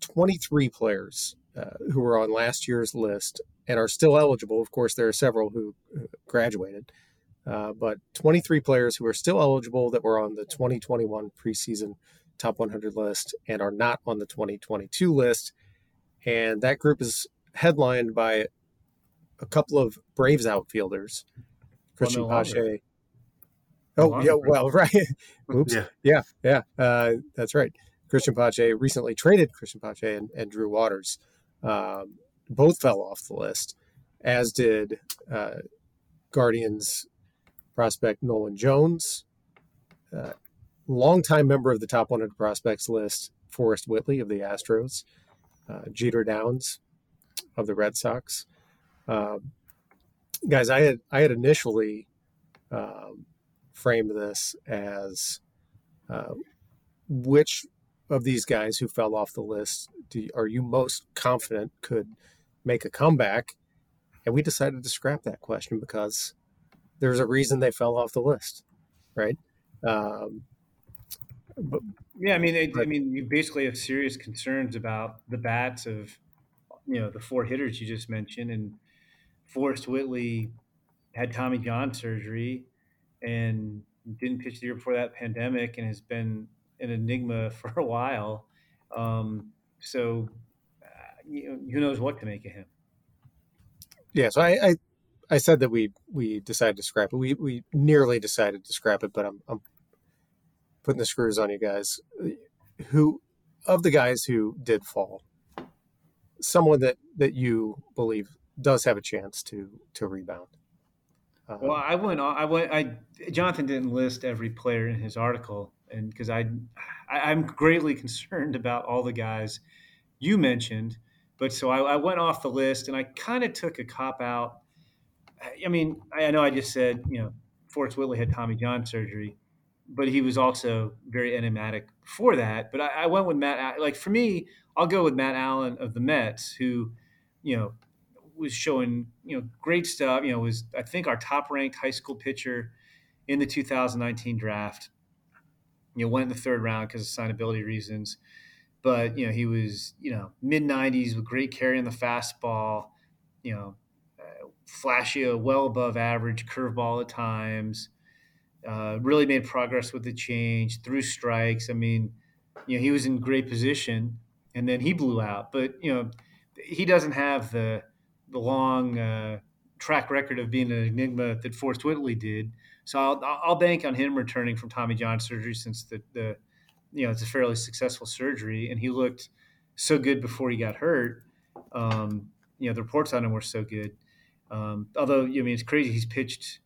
23 players uh, who were on last year's list and are still eligible. Of course, there are several who uh, graduated. Uh, but 23 players who are still eligible that were on the 2021 preseason top 100 list and are not on the 2022 list. And that group is headlined by a couple of Braves outfielders, Cristian Pache. Oh, yeah, well, *laughs* right. Oops. Yeah, yeah, yeah uh, that's right. Cristian Pache recently traded Cristian Pache and, and Drew Waters. Um, both fell off the list, as did uh, Guardians prospect Nolan Jones, uh, longtime member of the top 100 prospects list, Forrest Whitley of the Astros, uh, Jeter Downs of the Red Sox. Uh, guys, I had I had initially um, framed this as uh, which of these guys who fell off the list do, are you most confident could make a comeback? And we decided to scrap that question because there's a reason they fell off the list, right? Um, but, yeah, I mean, it, I mean, you basically have serious concerns about the bats of, you know, the four hitters you just mentioned, and Forrest Whitley had Tommy John surgery and didn't pitch the year before that pandemic, and has been an enigma *laughs* for a while. Um, so, uh, you know, who knows what to make of him? Yeah, so I, I I said that we we decided to scrap it. We we nearly decided to scrap it, but I'm I'm putting the screws on you guys. Who of the guys who did fall, someone that that you believe does have a chance to to rebound. Uh, well, I went. I went. I Jonathan didn't list every player in his article, and because I, I I'm greatly *laughs* concerned about all the guys you mentioned. But so I, I went off the list, and I kind of took a cop out I mean, I know I just said, you know, Forrest Whitley had Tommy John surgery, but he was also very enigmatic before that. But I, I, went with Matt. Like for me, I'll go with Matt Allan of the Mets, who, you know, was showing you know great stuff. You know, was I think our top ranked high school pitcher in the 2019 draft. You know, went in the third round because of signability reasons. But you know, he was you know mid 90s with great carry on the fastball. You know, flashy, well above average curveball at times. Uh, really made progress with the change, through strikes. I mean, you know, he was in great position, and then he blew out. But you know, he doesn't have the the long uh, track record of being an enigma that Forrest Whitley did. So I'll, I'll bank on him returning from Tommy John surgery since the, the you know it's a fairly successful surgery, and he looked so good before he got hurt. Um, you know the reports on him were so good. Um, although I mean it's crazy, he's pitched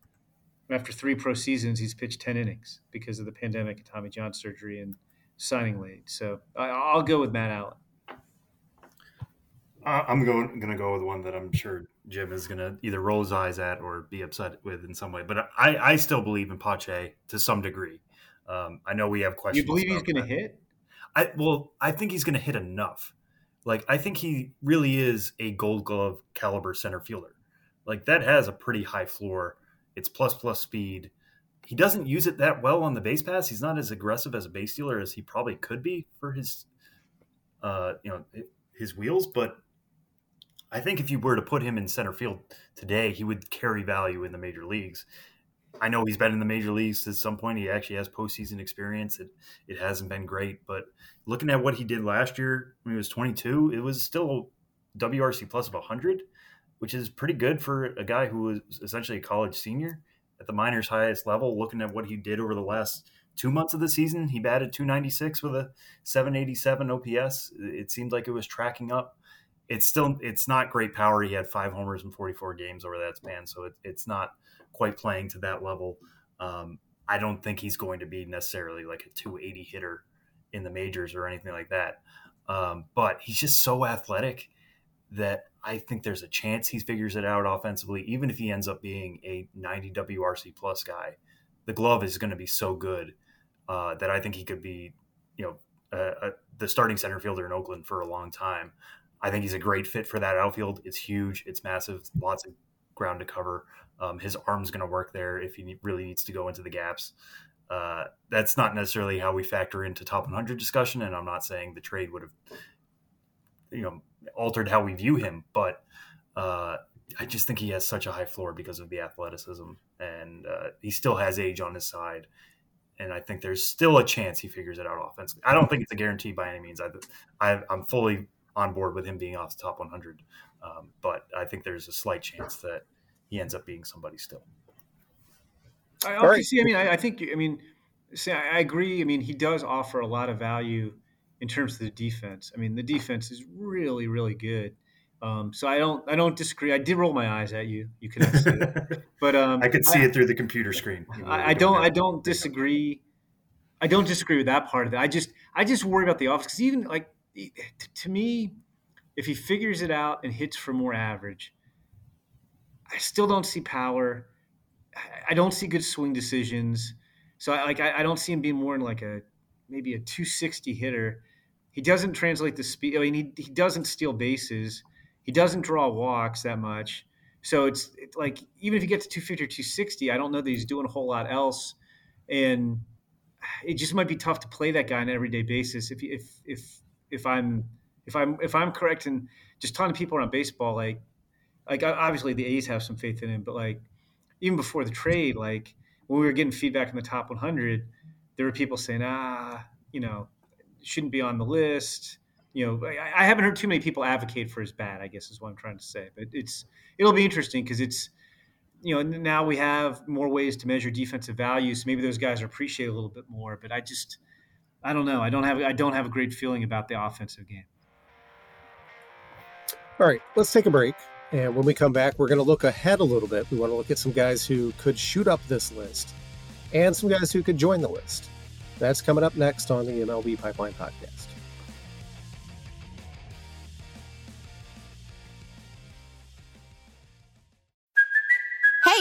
after three pro seasons, he's pitched ten innings because of the pandemic and Tommy John surgery and signing late. So I, will go with Matt Allan. I'm going going to go with one that I'm sure Jim is going to either roll his eyes at or be upset with in some way. But I, I still believe in Pache to some degree. Um, I know we have questions. You believe he's going to hit? I well, I think he's going to hit enough. Like I think he really is a Gold Glove caliber center fielder. Like that has a pretty high floor. It's plus plus speed. He doesn't use it that well on the base pass. He's not as aggressive as a base stealer as he probably could be for his, uh, you know, his wheels. But I think if you were to put him in center field today, he would carry value in the major leagues. I know he's been in the major leagues at some point. He actually has postseason experience. It it hasn't been great, but looking at what he did last year when he was 22, it was still WRC plus of 100, which is pretty good for a guy who was essentially a college senior at the minors' highest level. Looking at what he did over the last two months of the season, he batted 296 with a 787 OPS. It seemed like it was tracking up it's still it's not great power. He had five homers in 44 games over that span, so it, it's not quite playing to that level. Um, I don't think he's going to be necessarily like a 280 hitter in the majors or anything like that. Um, but he's just so athletic that I think there's a chance he figures it out offensively, even if he ends up being a 90 WRC plus guy. The glove is going to be so good uh, that I think he could be, you know, uh, the starting center fielder in Oakland for a long time. I think he's a great fit for that outfield. It's huge, it's massive, lots of ground to cover. Um, his arm's going to work there if he really needs to go into the gaps. Uh, that's not necessarily how we factor into top 100 discussion, and I'm not saying the trade would have, you know, altered how we view him, but uh, I just think he has such a high floor because of the athleticism, and uh, he still has age on his side. And I think there's still a chance he figures it out offensively. I don't think it's a guarantee by any means. I, I, I'm fully on board with him being off the top 100. Um, but I think there's a slight chance that he ends up being somebody still. I right. see. I mean, I, I, think. I mean, see, I agree. I mean, he does offer a lot of value in terms of the defense. I mean, the defense is really, really good. Um, so I don't, I don't disagree. I did roll my eyes at you. You can see it, *laughs* but um, I could see I, it through the computer screen. I, I don't, I don't disagree. I don't disagree with that part of it. I just, I just worry about the offense because even like to me, if he figures it out and hits for more average, I still don't see power. I don't see good swing decisions. So I like I, I don't see him being more in like a maybe a 260 hitter. He doesn't translate the speed. I mean, he, he doesn't steal bases. He doesn't draw walks that much. So it's, it's like even if he gets to 250 or 260, I don't know that he's doing a whole lot else. And it just might be tough to play that guy on an everyday basis if if if if I'm if I'm if I'm correct in just talking to people around baseball, like like obviously the A's have some faith in him, but like even before the trade, like when we were getting feedback in the top 100, there were people saying, ah, you know, shouldn't be on the list. You know, I, I haven't heard too many people advocate for his bat. I guess is what I'm trying to say. But it's it'll be interesting because it's you know now we have more ways to measure defensive value, so maybe those guys are appreciated a little bit more. But I just I don't know. I don't have I don't have a great feeling about the offensive game. All right, let's take a break. And when we come back, we're going to look ahead a little bit. We want to look at some guys who could shoot up this list and some guys who could join the list. That's coming up next on the MLB Pipeline Podcast.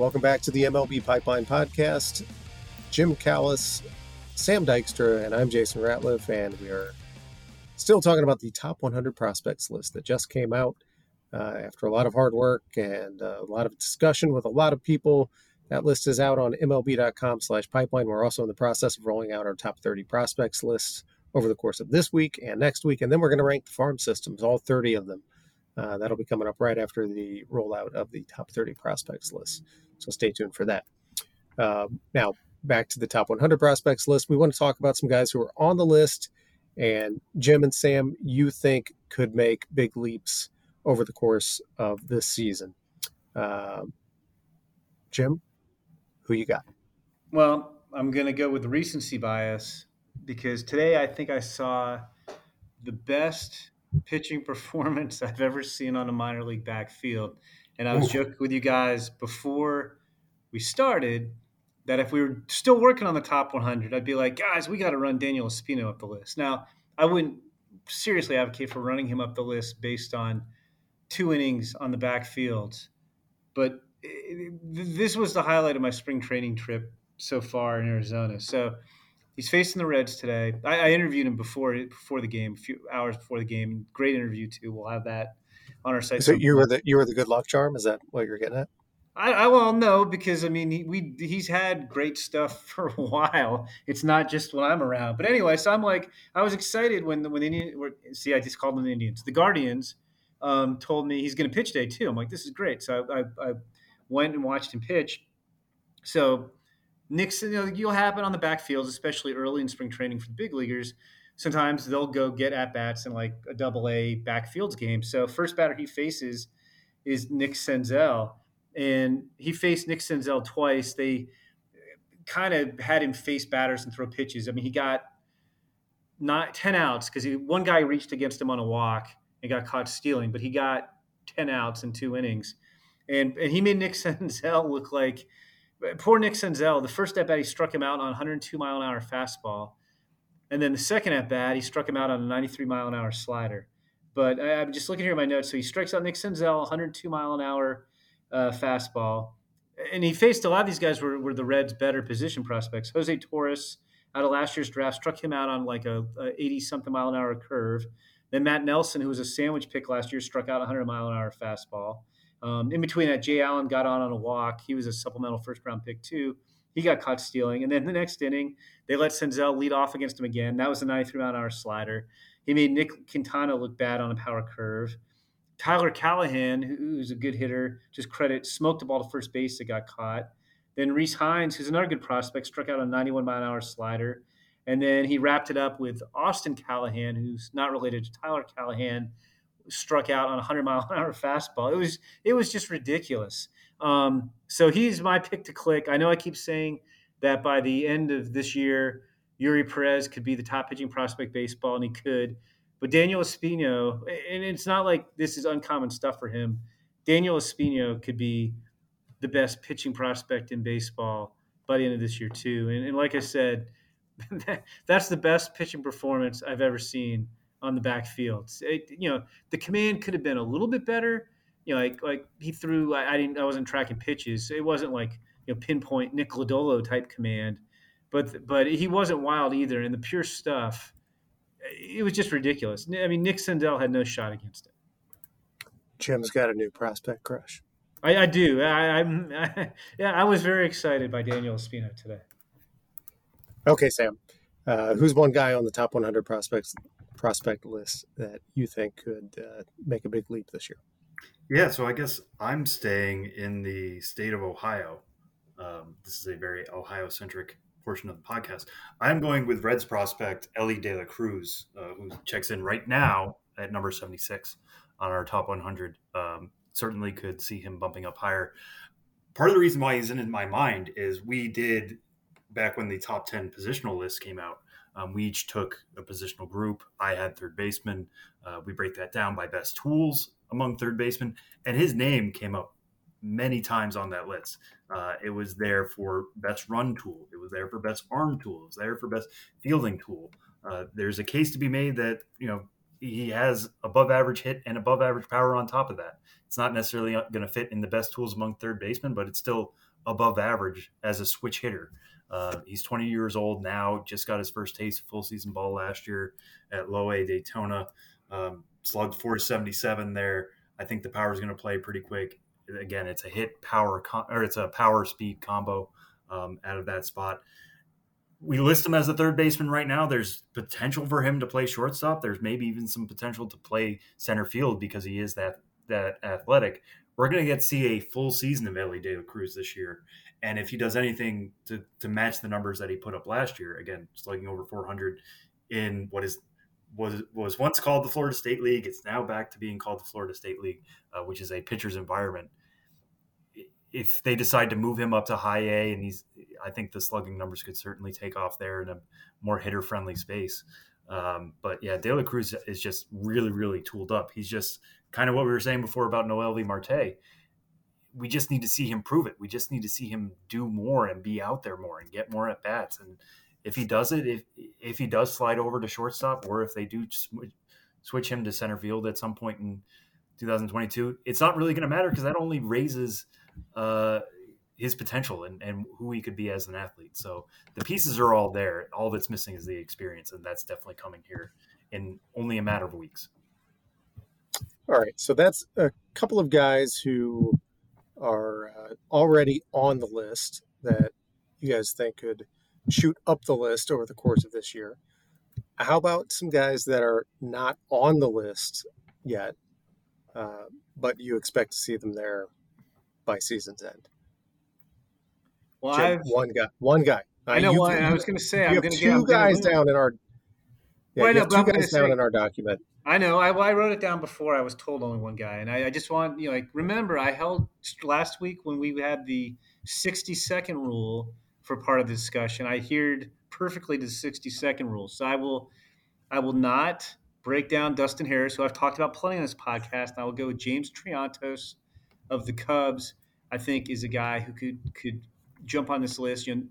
Welcome back to the MLB Pipeline Podcast. Jim Callis, Sam Dykstra, and I'm Jason Ratliff, and we are still talking about the top 100 prospects list that just came out. uh, after a lot of hard work and a lot of discussion with a lot of people. That list is out on MLB.com slash pipeline. We're also in the process of rolling out our top 30 prospects list over the course of this week and next week. And then we're going to rank the farm systems, all 30 of them. Uh, that'll be coming up right after the rollout of the top 30 prospects list. So stay tuned for that. Uh, now, back to the top 100 prospects list. We want to talk about some guys who are on the list. And Jim and Sam, you think could make big leaps over the course of this season. Uh, Jim, who you got? Well, I'm going to go with recency bias because today I think I saw the best pitching *laughs* performance I've ever seen on a minor league backfield. And I was Ooh. joking with you guys before we started that if we were still working on the top 100, I'd be like, guys, we got to run Daniel Espino up the list. Now, I wouldn't seriously advocate for running him up the list based on two innings on the backfield, but this was the highlight of my spring training trip so far in Arizona. So he's facing the Reds today. I, I, interviewed him before before the game, a few hours before the game. Great interview too. We'll have that on our site. So you were the you were the good luck charm. Is that what you're getting at? I, I well no because I mean he, we he's had great stuff *laughs* for a while. It's not just when I'm around. But anyway, so I'm like I was excited when the when the Indians were see I just called them the Indians. The Guardians um, told me he's going to pitch day too. I'm like this is great. So I, I, I went and watched him pitch. So Nixon, you know, you'll happen on the backfields, especially early in spring training for the big leaguers. Sometimes they'll go get at bats in like a double A backfields game. So first batter he faces is Nick Senzel, and he faced Nick Senzel twice. They kind of had him face batters and throw pitches. I mean, he got not ten outs because one guy reached against him on a walk and got caught stealing, but he got ten outs in two innings, and and he made Nick *laughs* Senzel look like poor Nick Senzel, the first at bat, he struck him out on 102 mile an hour fastball. And then the second at bat, he struck him out on a 93 mile an hour slider. But I, am just looking here at my notes. So he strikes out Nick Senzel, 102 mile an hour uh, fastball. And he faced a lot of these guys were, were the Reds' better position prospects. Jose Torres out of last year's draft struck him out on like a, 80 something mile an hour curve. Then Matheu Nelson, who was a sandwich pick last year, struck out a 100 mile an hour fastball. Um, in between that, Jay Allen got on on a walk. He was a supplemental first round pick too. He got caught stealing, and then the next inning they let Senzel lead off against him again. That was a 93 mile an hour slider. He made Nick Quintana look bad on a power curve. Tyler Callihan, who's a good hitter, just credit smoked the ball to first base that got caught. Then Rece Hinds, who's another good prospect, struck out a 91 mile an hour slider. And then he wrapped it up with Austin Callahan, who's not related to Tyler Callihan, struck out on a 100 mile an hour fastball. It was it was just ridiculous. Um, so he's my pick to click. I know I keep saying that by the end of this year, Eury Perez could be the top pitching prospect baseball, and he could. But Daniel Espino, and it's not like this is uncommon stuff for him. Daniel Espino could be the best pitching prospect in baseball by the end of this year too. And, and like I said, *laughs* that's the best pitching performance I've ever seen on the backfield. It, you know, the command could have been a little bit better. You know, like like he threw. I, I didn't. I wasn't tracking pitches. It wasn't like you know pinpoint Nick Lodolo type command, but but he wasn't wild either. And the pure stuff, it was just ridiculous. I mean, Nick Senzel had no shot against it. Jim's got a new prospect crush. I, I do. I, am *laughs* yeah. I was very excited by Daniel Espino today. Okay, Sam. Uh, who's one guy on the top 100 prospects prospect list that you think could uh, make a big leap this year? Yeah, so I guess I'm staying in the state of Ohio. Um, this is a very Ohio centric portion of the podcast. I'm going with Reds prospect Elly De La Cruz, uh, who checks in right now at number 76 on our top 100. Um, certainly could see him bumping up higher. Part of the reason why he's in my mind is we did back when the top 10 positional list came out um, we each took a positional group. I had third baseman. Uh, we break that down by best tools among third basemen, and his name came up many times on that list. Uh, it was there for best run tool. It was there for best arm tool. It was there for best fielding tool. Uh, there's a case to be made that you know he has above average hit and above average power on top of that. It's not necessarily going to fit in the best tools among third basemen, but it's still above average as a switch hitter. Uh, he's 20 years old now, just got his first taste of full season ball last year at Low A Daytona. Um, slugged 477 there. I think the power is going to play pretty quick. Again, it's a hit power or it's a power speed combo um, out of that spot. We list him as a third baseman right now. There's potential for him to play shortstop. There's maybe even some potential to play center field because he is that that athletic. We're going to get to see a full season of Elly De La Cruz this year, and if he does anything to to match the numbers that he put up last year, again slugging over 400 in what is was was once called the Florida State League. It's now back to being called the Florida State League, uh, which is a pitcher's environment. If they decide to move him up to high A, and he's, I think the slugging numbers could certainly take off there in a more hitter friendly space. Um, but yeah, De La Cruz is just really, really tooled up. He's just kind of what we were saying before about Noelvi Marte. We just need to see him prove it. We just need to see him do more and be out there more and get more at bats. And if he does it, if if he does slide over to shortstop, or if they do switch him to center field at some point in 2022, it's not really going to matter because that only raises uh, his potential and, and who he could be as an athlete. So the pieces are all there. All that's missing is the experience, and that's definitely coming here in only a matter of weeks. All right, so that's a couple of guys who are uh, already on the list that you guys think could shoot up the list over the course of this year. How about some guys that are not on the list yet, uh, but you expect to see them there by season's end? Well, Jim, one guy. One guy. Uh, I know. You, I was going to say, I'm going to two guys down in our. Yeah, well, know, two guys down say, in our document. I know. I, well, I wrote it down before. I was told only one guy, and I, I, just want you know, like remember, I held last week when we had the 60 second rule for part of the discussion. I adhered perfectly to the 60 second rule. So I will I will not break down Dustin Harris, who I've talked about plenty on this podcast. And I will go with James Triantos of the Cubs. I think is a guy who could could jump on this list. You know,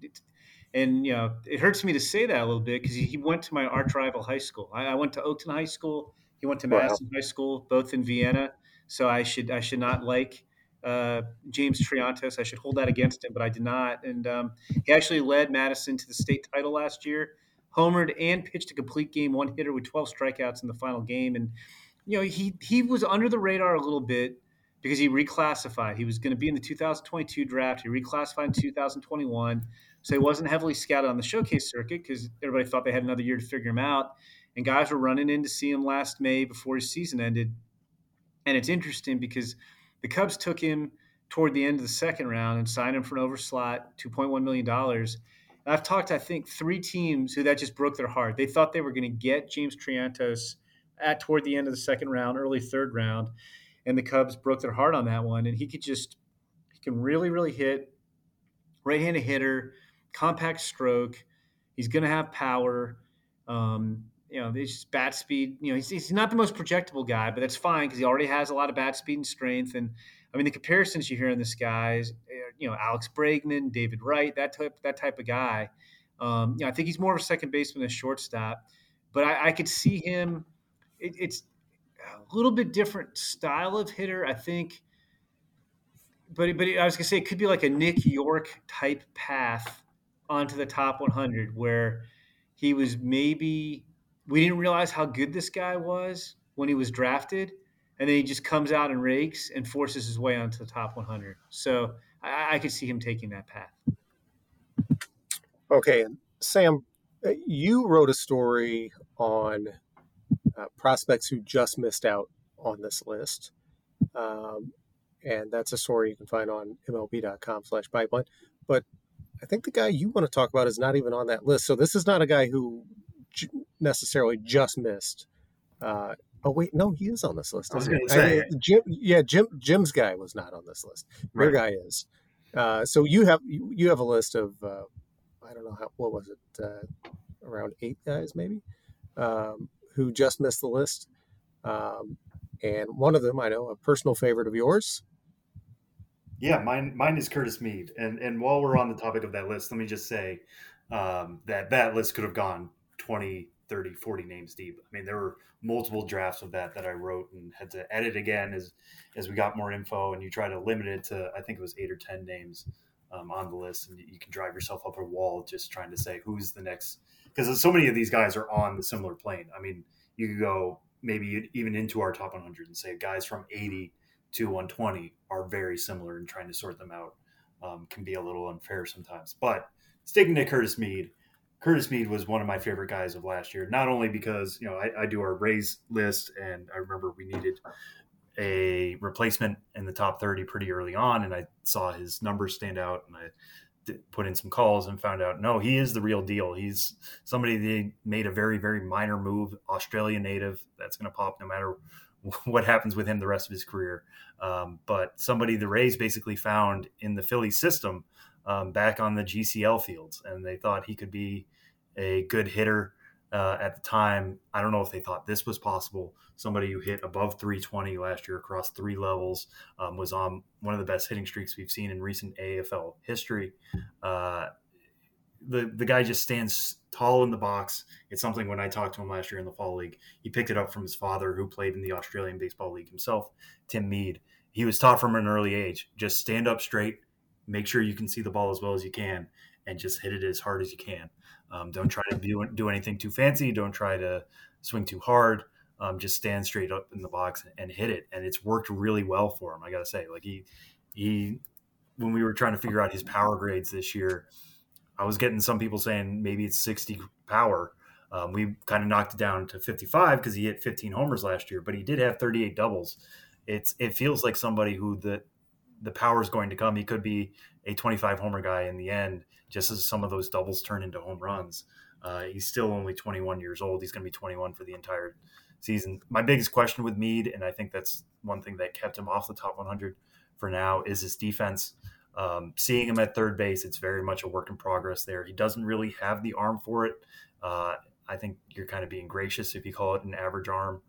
and you know, it hurts me to say that a little bit because he, went to my arch rival high school. I, I, went to Oakton High School. He went to Madison wow. High School, both in Vienna. So I should I should not like uh, James Triantos. I should hold that against him, but I did not. And um, he actually led Madison to the state title last year, homered and pitched a complete game, one hitter with 12 strikeouts in the final game. And you know, he he was under the radar a little bit because he reclassified. He was going to be in the 2022 draft. He reclassified in 2021, so he wasn't heavily scouted on the showcase circuit because everybody thought they had another year to figure him out. And guys were running in to see him last May before his season ended. And it's interesting because the Cubs took him toward the end of the second round and signed him for an overslot, $2.1 million. I've talked to, I think, three teams who that just broke their heart. They thought they were going to get James Triantos at toward the end of the second round, early third round. And the Cubs broke their heart on that one. And he could just, he can really, really hit, right handed hitter, compact stroke. He's going to have power. Um, you know, his bat speed. You know, he's, he's not the most projectable guy, but that's fine because he already has a lot of bat speed and strength. And I mean, the comparisons you hear in this guys, eh, you know, Alex Bregman, David Wright, that type that type of guy. Um, you know, I think he's more of a second baseman than a shortstop, but I, I could see him. It, it's a little bit different style of hitter, I think. But but I was gonna say it could be like a Nick Yorke type path onto the top 100, where he was maybe we didn't realize how good this guy was when he was drafted, and then he just comes out and rakes and forces his way onto the top 100. So I, I could see him taking that path. Okay, Sam, uh, you wrote a story on uh, prospects who just missed out on this list. Um, and that's a story you can find on mlb.com slash pipeline. But I think the guy you want to talk about is not even on that list. So this is not a guy who necessarily just missed. Uh, oh wait, no, he is on this list. I, Jim, yeah, Jim, Jim's guy was not on this list. Your right. guy is. Uh, so you have you, you, have a list of uh, I don't know how what was it uh, around eight guys maybe um, who just missed the list, um, and one of them I know a personal favorite of yours. Yeah, mine mine is Curtis Mead, and and while we're on the topic of that list, let me just say um, that that list could have gone 20, 30, 40 names deep. I mean, there were multiple drafts of that that I wrote and had to edit again as as we got more info. And you try to limit it to I think it was eight or ten names um, on the list, and you can drive yourself up a wall just trying to say who's the next because so many of these guys are on the similar plane. I mean, you could go maybe even into our top 100 and say guys from 80 to 120 are very similar, and trying to sort them out um, can be a little unfair sometimes. But sticking to Curtis Mead, Curtis Mead was one of my favorite guys of last year. Not only because you know I, I do our Rays list, and I remember we needed a replacement in the top 30 pretty early on, and I saw his numbers stand out, and I put in some calls and found out no, he is the real deal. He's somebody they made a very very minor move, Australian native that's going to pop no matter *laughs* what happens with him the rest of his career. Um, but somebody the Rays basically found in the Philly system um, back on the GCL fields, and they thought he could be a good hitter uh, at the time. I don't know if they thought this was possible. Somebody who hit above 320 last year across three levels um, was on one of the best hitting streaks we've seen in recent AFL history. Uh, the the guy just stands tall in the box. It's something when I talked to him last year in the fall league, he picked it up from his father, who played in the Australian Baseball League himself, Tim Mead. He was taught from an early age just stand up straight, make sure you can see the ball as well as you can, and just hit it as hard as you can. Um, don't try to do, do anything too fancy. Don't try to swing too hard. Um, just stand straight up in the box and hit it. And it's worked really well for him. I got to say, like he, he, when we were trying to figure out his power grades this year, I was getting some people saying maybe it's 60 power. Um, we kind of knocked it down to 55 because he hit 15 homers last year, but he did have 38 doubles. It's it feels like somebody who the the power is going to come. He could be a 25 homer guy in the end, just as some of those doubles turn into home runs. Uh, he's still only 21 years old. He's going to be 21 for the entire season. My biggest question with Mead, and I think that's one thing that kept him off the top 100 for now, is his defense. Um, seeing him at third base, it's very much a work in progress there. He doesn't really have the arm for it. Uh, I think you're kind of being gracious if you call it an average arm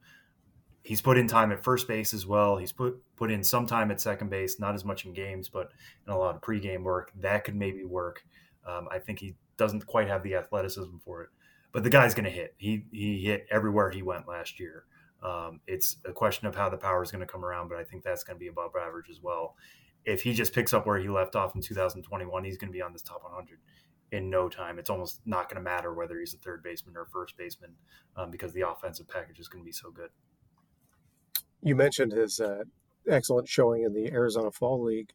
he's put in time at first base as well. He's put put in some time at second base, not as much in games, but in a lot of pregame work. That could maybe work. Um, I think he doesn't quite have the athleticism for it, but the guy's going to hit. He he hit everywhere he went last year. Um, it's a question of how the power is going to come around, but I think that's going to be above average as well. If he just picks up where he left off in 2021, he's going to be on this top 100 in no time. It's almost not going to matter whether he's a third baseman or first baseman um, because the offensive package is going to be so good you mentioned his uh, excellent showing in the Arizona Fall League.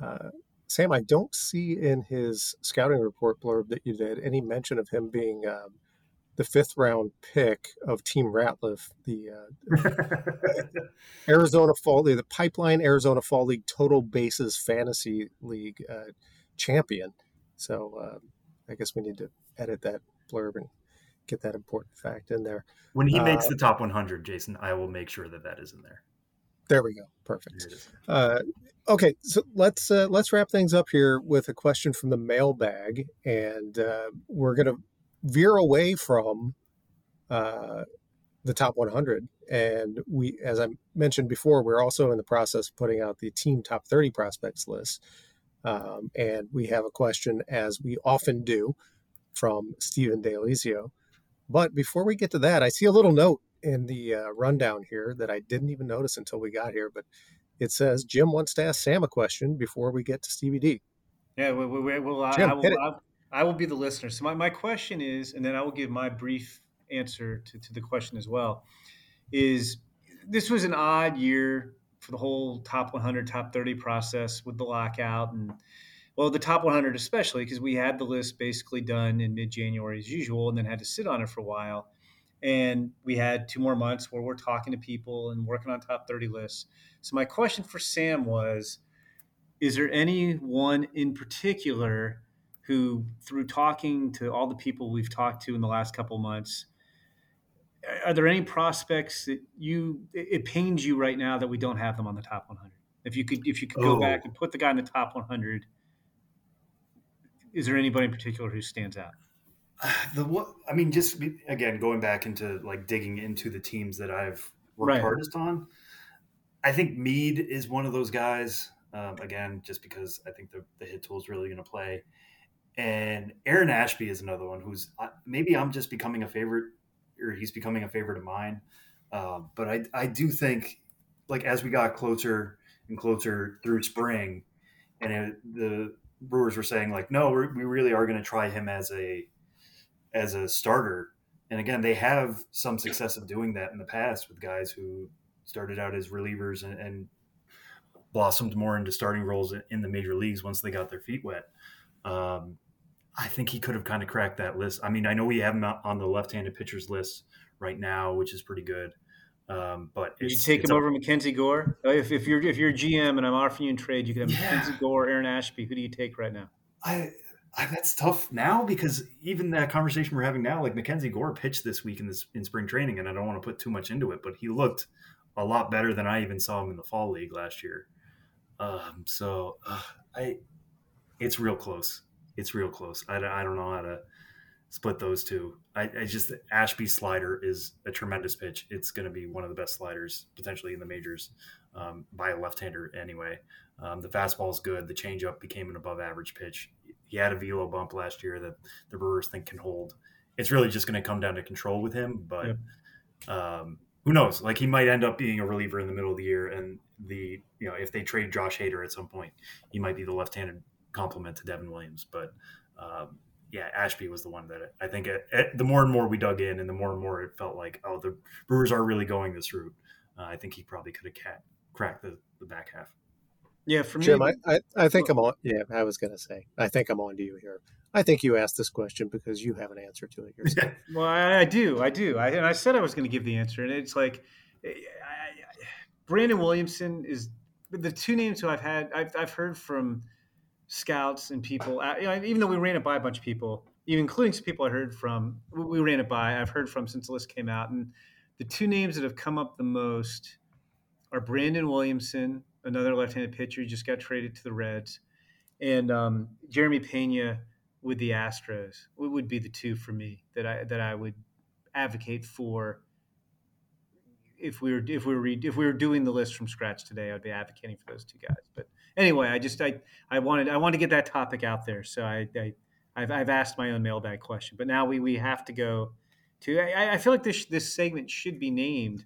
Uh, Sam, I don't see in his scouting report blurb that you did any mention of him being um, the fifth round pick of Team Ratliff, the uh, *laughs* Arizona Fall League, the Pipeline Arizona Fall League Total Bases Fantasy League uh, champion. So um, I guess we need to edit that blurb and get that important fact in there. When he makes uh, the top 100, Jason, I will make sure that that is in there. There we go. Perfect. Uh, okay, so let's uh, let's wrap things up here with a question from the mailbag, and uh, we're going to veer away from uh, the top 100. And we, as I mentioned before, we're also in the process of putting out the team top 30 prospects list. Um, and we have a question, as we often do, from Stephen D'Alizio. But before we get to that, I see a little note in the uh, rundown here that I didn't even notice until we got here. But it says Jim wants to ask Sam a question before we get to Stevie D. Yeah, we, we, well, Jim, I, will, I, I, will be the listener. So my, my question is, and then I will give my brief answer to, to the question as well, is this was an odd year for the whole top 100, top 30 process with the lockout and – well, the top 100 especially because we had the list basically done in mid-January as usual, and then had to sit on it for a while. And we had two more months where we're talking to people and working on top 30 lists. So my question for Sam was: Is there anyone in particular who, through talking to all the people we've talked to in the last couple months, are there any prospects that you it pains you right now that we don't have them on the top 100? If you could, if you could go oh. back and put the guy in the top 100 is there anybody in particular who stands out? *sighs* The what I mean, just again going back into like digging into the teams that I've worked right. hardest on. I think Mead is one of those guys. Um, again, just because I think the, the hit tool is really going to play. And Aaron Ashby is another one who's maybe I'm just becoming a favorite, or he's becoming a favorite of mine. Uh, but I I do think like as we got closer and closer through spring, and it, the Brewers were saying like, no, we really are going to try him as a as a starter. And again, they have some success of doing that in the past with guys who started out as relievers and, and blossomed more into starting roles in the major leagues once they got their feet wet. Um, I think he could have kind of cracked that list. I mean, I know we have him on the left-handed pitchers list right now, which is pretty good. Um, but you take him a, over Mackenzie Gore. Uh, if, if you're if you're GM and I'm offering you in trade, you can have yeah. Mackenzie Gore, Aaron Ashby. Who do you take right now? I, I, that's tough now because even that conversation we're having now, like Mackenzie Gore pitched this week in this in spring training, and I don't want to put too much into it, but he looked a lot better than I even saw him in the fall league last year. Um, so uh, I, it's real close. It's real close. I, I don't know how to split those two. I, I just Ashby slider is a tremendous pitch. It's going to be one of the best sliders potentially in the majors um, by a left-hander anyway. Um, the fastball is good. The changeup became an above-average pitch. He had a velo bump last year that the Brewers think can hold. It's really just going to come down to control with him, but um, who knows? Like he might end up being a reliever in the middle of the year, and the you know if they trade Josh Hader at some point, he might be the left-handed complement to Devin Williams. But um, yeah, Ashby was the one that I think it, it, the more and more we dug in, and the more and more it felt like, oh, the Brewers are really going this route. Uh, I think he probably could have cracked the, the back half. Yeah, for me, Jim, I, I, I think I'm on. Yeah, I was going to say, I think I'm on to you here. I think you asked this question because you have an answer to it yourself. well, I, I, do, I do, I, and I said I was going to give the answer, and it's like I, Brandon Williamson is the two names who I've had. I've, I've heard from scouts and people. Uh, even though we ran it by a bunch of people, even including some people I heard from, we ran it by. I've heard from since the list came out, and the two names that have come up the most are Brandon Williamson, another left-handed pitcher, who just got traded to the Reds, and um, Jeremy Pena with the Astros. Would be the two for me that I that I would advocate for if we were if we were if we were doing the list from scratch today, I'd be advocating for those two guys. But anyway, I just I I wanted I wanted to get that topic out there, so I, I I've, I've asked my own mailbag question, but now we we have to go to. I, I feel like this this segment should be named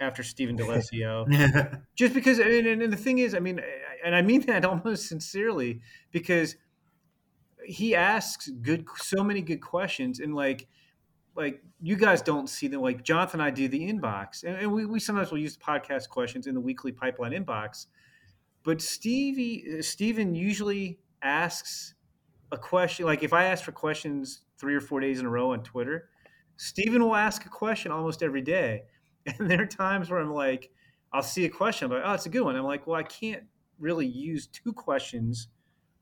after Stephen D'Alessio, *laughs* just because. I mean, and, and the thing is, I mean, and I mean that *laughs* almost sincerely because he asks good so many good questions and like like you guys don't see them like jonathan and i do the inbox and, and we, we sometimes will use podcast questions in the weekly pipeline inbox but stevie stephen usually asks a question like if i ask for questions three or four days in a row on twitter stephen will ask a question almost every day. *laughs* And there are times where i'm like i'll see a question i'm like oh it's a good one. I'm like well i can't really use two questions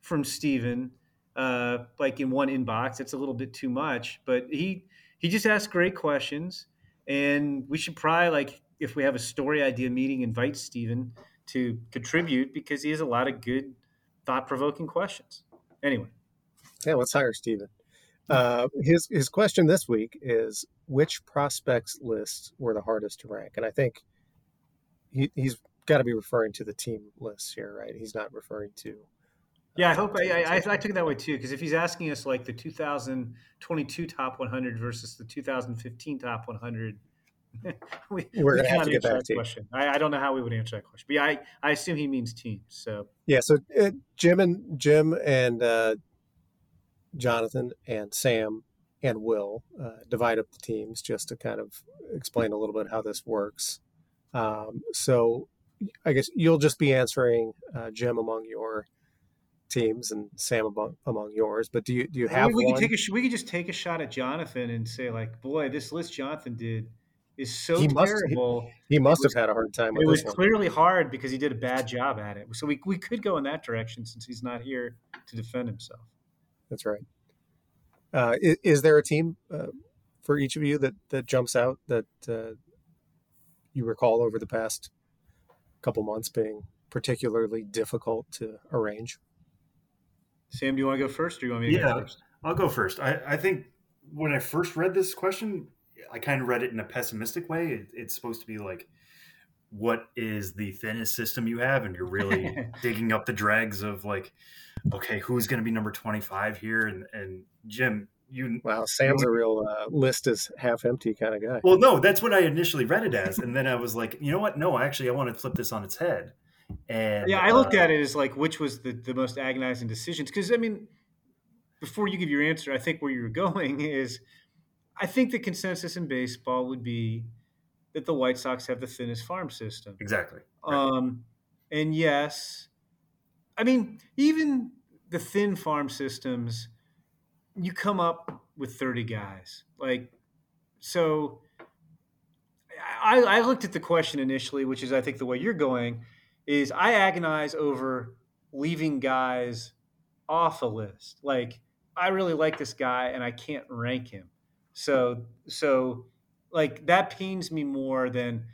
from stephen uh, like in one inbox it's a little bit too much. But he he just asks great questions, and we should probably like if we have a story idea meeting, invite Stephen to contribute because he has a lot of good, thought provoking questions. Anyway, yeah, let's hire Stephen. Uh, his his question this week is which prospects lists were the hardest to rank, and I think he, he's got to be referring to the team lists here, right? He's not referring to yeah, I hope I, I, I, took it that way too. Because if he's asking us like the 2022 top 100 versus the 2015 top 100, *laughs* we, we're going to have to get back to question. I, I, don't know how we would answer that question, but yeah, I, I assume he means teams. So yeah, so uh, Jim and Jim and uh, Jonathan and Sam and Will uh, divide up the teams just to kind of explain a little bit how this works. Um, so I guess you'll just be answering uh, Jim among your teams and Sam among, among yours. But do you do you have? we, we could take a we could just take a shot at Jonathan and say like, boy, this list Jonathan did is so he terrible. Must, he, he must was, have had a hard time. it was one. clearly hard because he did a bad job at it. So we we could go in that direction since he's not here to defend himself. That's right. Uh, is, is, there a team uh, for each of you that that jumps out that uh, you recall over the past couple months being particularly difficult to arrange? Sam, do you want to go first, or do you want me to yeah, go first? I'll go first. I, I think when I first read this question, I kind of read it in a pessimistic way. It, it's supposed to be like, what is the thinnest system you have? And you're really *laughs* digging up the dregs of like, okay, who's going to be number 25 here? And, and Jim, you wow sam's a real uh, list is half empty kind of guy well no that's what i initially read it as and then i was like you know what no actually i want to flip this on its head and yeah, I looked uh, at it as like which was the, the most agonizing decisions. Because I mean, before you give your answer, I think where you're *laughs* going is I think the consensus in baseball would be that the White Sox have the thinnest farm system. Exactly. Right. Um, and yes, I mean even the thin farm systems, you come up with thirty guys. Like so, I, I looked at the question initially, which is I think the way you're going is I agonize over leaving guys off a list. Like I really like this guy and I can't rank him. So so like that pains me more than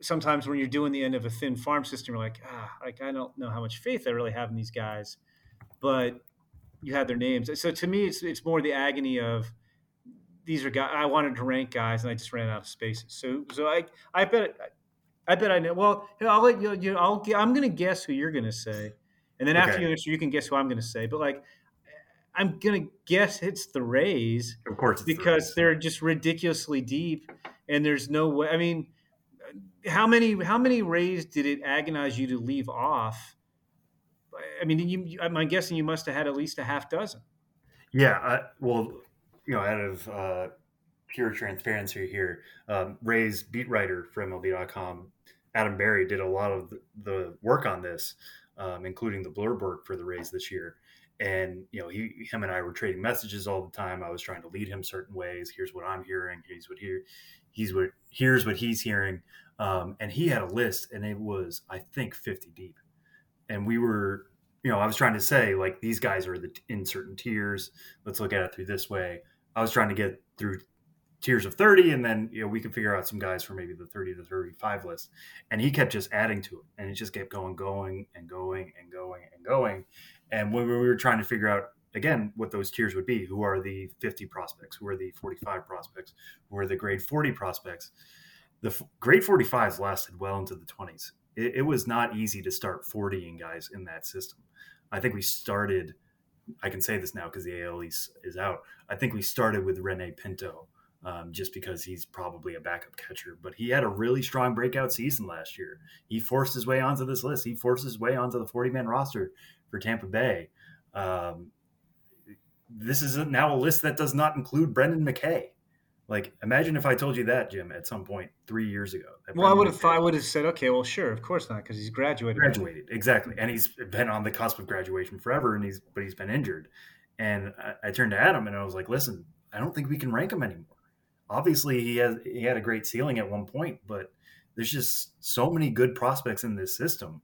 sometimes when you're doing the end of a thin farm system, you're like, ah, like I don't know how much faith I really have in these guys, but you have their names. So to me, it's it's more the agony of these are guys I wanted to rank guys and I just ran out of spaces. So so I I bet I bet I know. Well, I'll let you. you I'll I'm going to guess who you're going to say, and then after you answer, you can guess who I'm going to say. But like, I'm going to guess it's the Rays Of course, it's the because Rays. they're just ridiculously deep, and there's no way. I mean, how many how many Rays did it agonize you to leave off? I mean, you, I'm guessing you must have had at least a half dozen. Yeah, I, well, you know, out of uh, pure transparency here, um, Ray's beat writer for MLB.com, Adam Berry, did a lot of the, the work on this, um, including the blurb work for the Rays this year. And you know, he, him and I were trading messages all the time. I was trying to lead him certain ways. Here's what I'm hearing. Here's what here, he's what here's what he's hearing. Um, and he had a list, and it was I think 50 deep. And we were you know, I was trying to say like these guys are the in certain tiers. Let's look at it through this way. I was trying to get through tiers of 30 and then you know we could figure out some guys for maybe the 30 to 35 list and he kept just adding to it and it just kept going going and going and going and going and when we were trying to figure out again what those tiers would be who are the 50 prospects who are the 45 prospects who are the grade 40 prospects the f- grade 45s lasted well into the 20s it, it was not easy to start 40ing guys in that system I think we started. I can say this now because the AL is, is out. I think we started with Rene Pinto, um, just because he's probably a backup catcher. But he had a really strong breakout season last year. He forced his way onto this list. He forced his way onto the 40 man roster for Tampa Bay. Um, this is now a list that does not include Brendan McKay. Like, imagine if I told you that, Jim, at some point three years ago. Well, I would have thought I would have said, okay, well, sure, of course not, because he's graduated. graduated exactly and he's been on the cusp of graduation forever and he's but he's been injured and I, I turned to adam and i was like listen i don't think we can rank him anymore obviously he has he had a great ceiling at one point but there's just so many good prospects in this system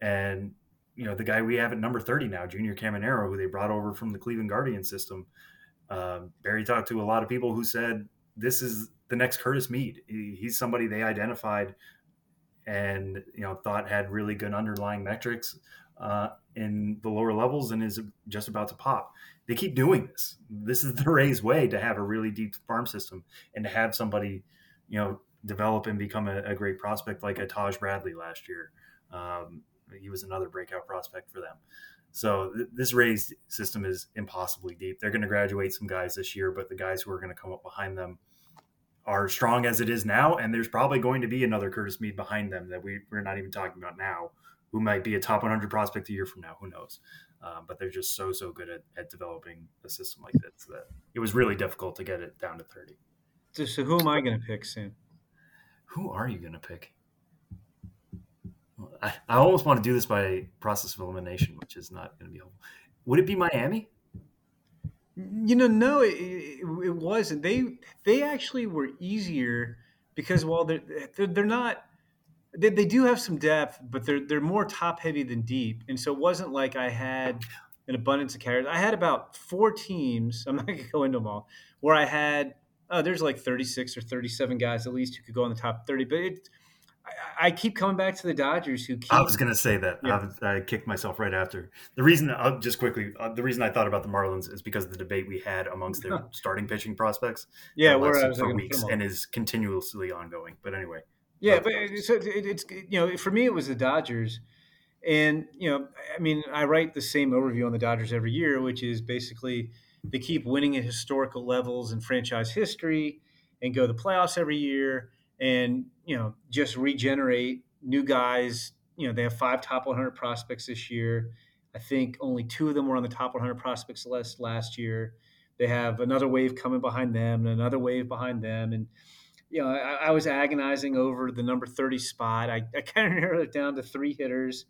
and you know the guy we have at number 30 now junior caminero who they brought over from the cleveland guardian system um, berry talked to a lot of people who said this is the next curtis mead He- he's somebody they identified and you know thought had really good underlying metrics uh, in the lower levels and is just about to pop. They keep doing this. This is *laughs* the Rays' way to have a really deep farm system and to have somebody, you know, develop and become a, a great prospect like a Taj Bradley last year. Um, he was another breakout prospect for them. So th- this Rays system is impossibly deep. They're going to graduate some guys this year, but the guys who are going to come up behind them are strong as it is now, and there's probably going to be another Curtis Mead behind them that we, we're not even talking about now, who might be a top 100 prospect a year from now. Who knows? Um, but they're just so so good at, at developing a system like this that it was really difficult to get it down to 30. So, so who am I going to pick, Sam? Who are you going to pick? I, I almost want to do this by process of elimination, which is not going to be helpful. Would it be Miami? You know, no, it, it, wasn't. They they actually were easier because while they're they're, they're not. They, they do have some depth, but they're they're more top heavy than deep, and so it wasn't like I had an abundance of carriers. I had about four teams. I'm not going to go into them all. Where I had oh, there's like 36 or 37 guys at least who could go in the top 30. But it, I, I keep coming back to the Dodgers who keep. I was going to say that. Yeah. I, I kicked myself right after. The reason, uh, just quickly, uh, the reason I thought about the Marlins is because of the debate we had amongst their *laughs* starting pitching prospects. yeah, that where I was for weeks and is continuously ongoing. But anyway, Yeah, but so it, it's you know for me it was the Dodgers, and you know I mean I write the same overview on the Dodgers every year, which is basically they keep winning at historical levels in franchise history and go to the playoffs every year, and you know just regenerate new guys. You know they have five top 100 prospects this year. I think only two of them were on the top 100 prospects list last year. They have another wave coming behind them, and another wave behind them, and you know, I, I was agonizing over the number 30 spot. I, I *laughs* kind of narrowed it down to three hitters,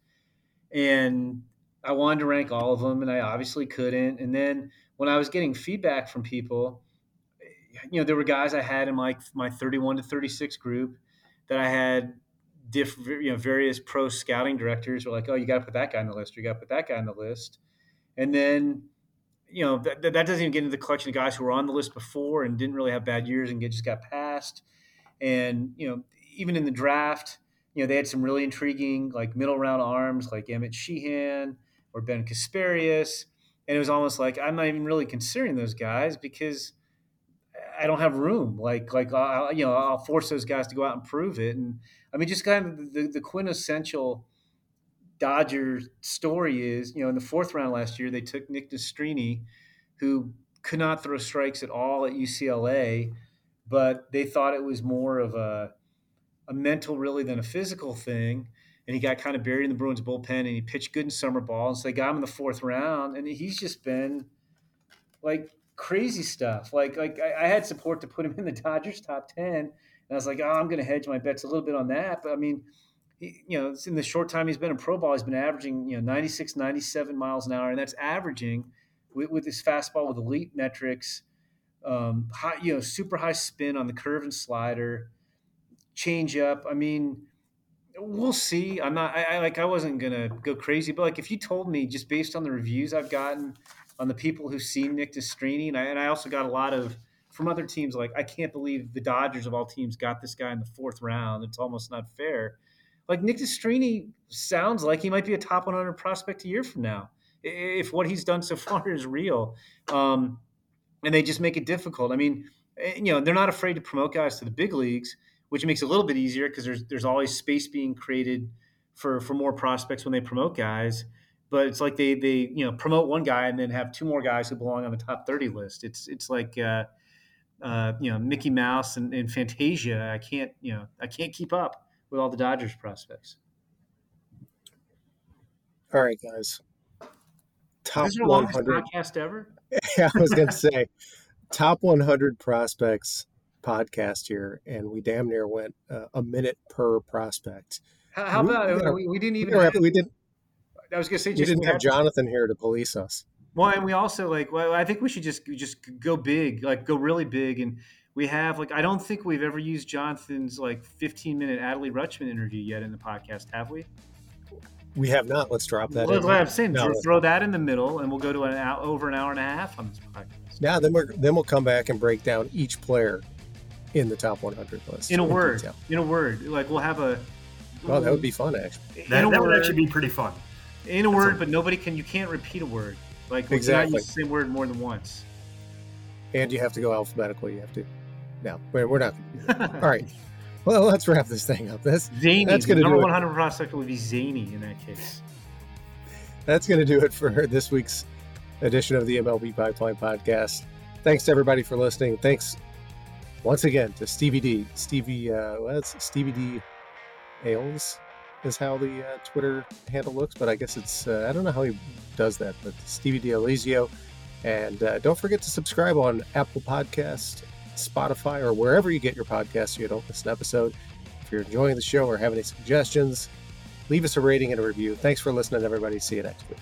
and I wanted to rank all of them, and I obviously couldn't. And then when I was getting feedback from people, you know, there were guys I had in my my 31 to 36 group that I had different, you know, various pro scouting directors were like, "Oh, you got to put that guy on the list. Or you got to put that guy on the list." And then, you know, that, that doesn't even get into the collection of guys who were on the list before and didn't really have bad years and get, just got passed. And you know, even in the draft, you know, they had some really intriguing like middle round arms like Emmett Sheehan or Ben Casparius. And it was almost like I'm not even really considering those guys because I don't have room. Like, like I'll, you know, I'll force those guys to go out and prove it. And I mean, just kind of the, the quintessential Dodger story is, you know, in the fourth round last year, they took Nick Nastrini, who could not throw strikes at all at UCLA, but they thought it was more of a, a mental really than a physical thing. And he got kind of buried in the Bruins bullpen and he pitched good in summer ball. And so they got him in the fourth round. And he's just been like crazy stuff. Like like I, I, had support to put him *laughs* in the Dodgers top ten, and I was like, oh, I'm going to hedge my bets a little bit on that. But I mean, he, you know, in the short time he's been in pro ball, he's been averaging you know 96, 97 miles an hour, and that's averaging with, with his fastball with elite metrics, um, high, you know, super high spin on the curve and slider, change up. I mean. We'll see. I'm not. I, I like. I wasn't gonna go crazy, but like, if you told me just based on the reviews I've gotten, on the people who've seen Nick Nastrini, and I, and I also got a lot of from other teams like I can't believe the Dodgers of all teams got this guy in the fourth round. It's almost not fair. Like Nick Nastrini sounds like he might be a top 100 prospect a year from now if what he's done so *laughs* far is real. Um, and they just make it difficult. I mean, eh, you know, they're not afraid to promote guys to the big leagues, which makes it a little bit easier because there's there's always space being created for for more prospects when they promote guys. But it's like they they you know promote one guy and then have two more guys who belong on the top 30 list. It's it's like uh, uh, you know mickey mouse and, and, fantasia. I can't you know i can't keep up with all the dodgers prospects. All right guys. Top this 100 podcast ever? *laughs* Yeah i was gonna say. *laughs* Top 100 prospects podcast here and we damn near went uh, a minute per prospect how, how about we, we, didn't even we, we didn't I was gonna say, you didn't have Jonathan here to police us. Well, and we also like. Well, I think we should just just go big, like go really big, and we have like. I don't think we've ever used Jonathan's like 15 minute Adley Rutschman interview yet in the podcast, have we? We have not. Let's drop that. Well, I'm saying no, throw that in the middle, and we'll go to an hour, over an hour and a half on this podcast. Yeah, then we're then we'll come back and break down each player in the top 100 list in a in word. Detail. In a word, like we'll have a. Well, that would be fun, actually. That, that would actually be pretty fun in a word, a, but nobody can. You can't repeat a word. Like exactly. not use the same word more than once. And you have to go alphabetical. You have to. No, we're not. All right. *laughs* Well, let's wrap this thing up. That's zany. That's going to number one hundred prospect would be zany in that case. That's going to do it for this week's edition of the MLB Pipeline Podcast. Thanks to everybody for listening. Thanks once again to Stevie D. Stevie, uh, what's Stevie D. Ailes is how the uh, Twitter handle looks, but I guess it's uh, I don't know how he does that. But Stevie D. Alesio. and uh, don't forget to subscribe on Apple Podcast, Spotify, or wherever you get your podcasts so you don't miss an episode. If you're enjoying the show or have any suggestions, leave us a rating and a review. Thanks for listening, everybody. See you next week.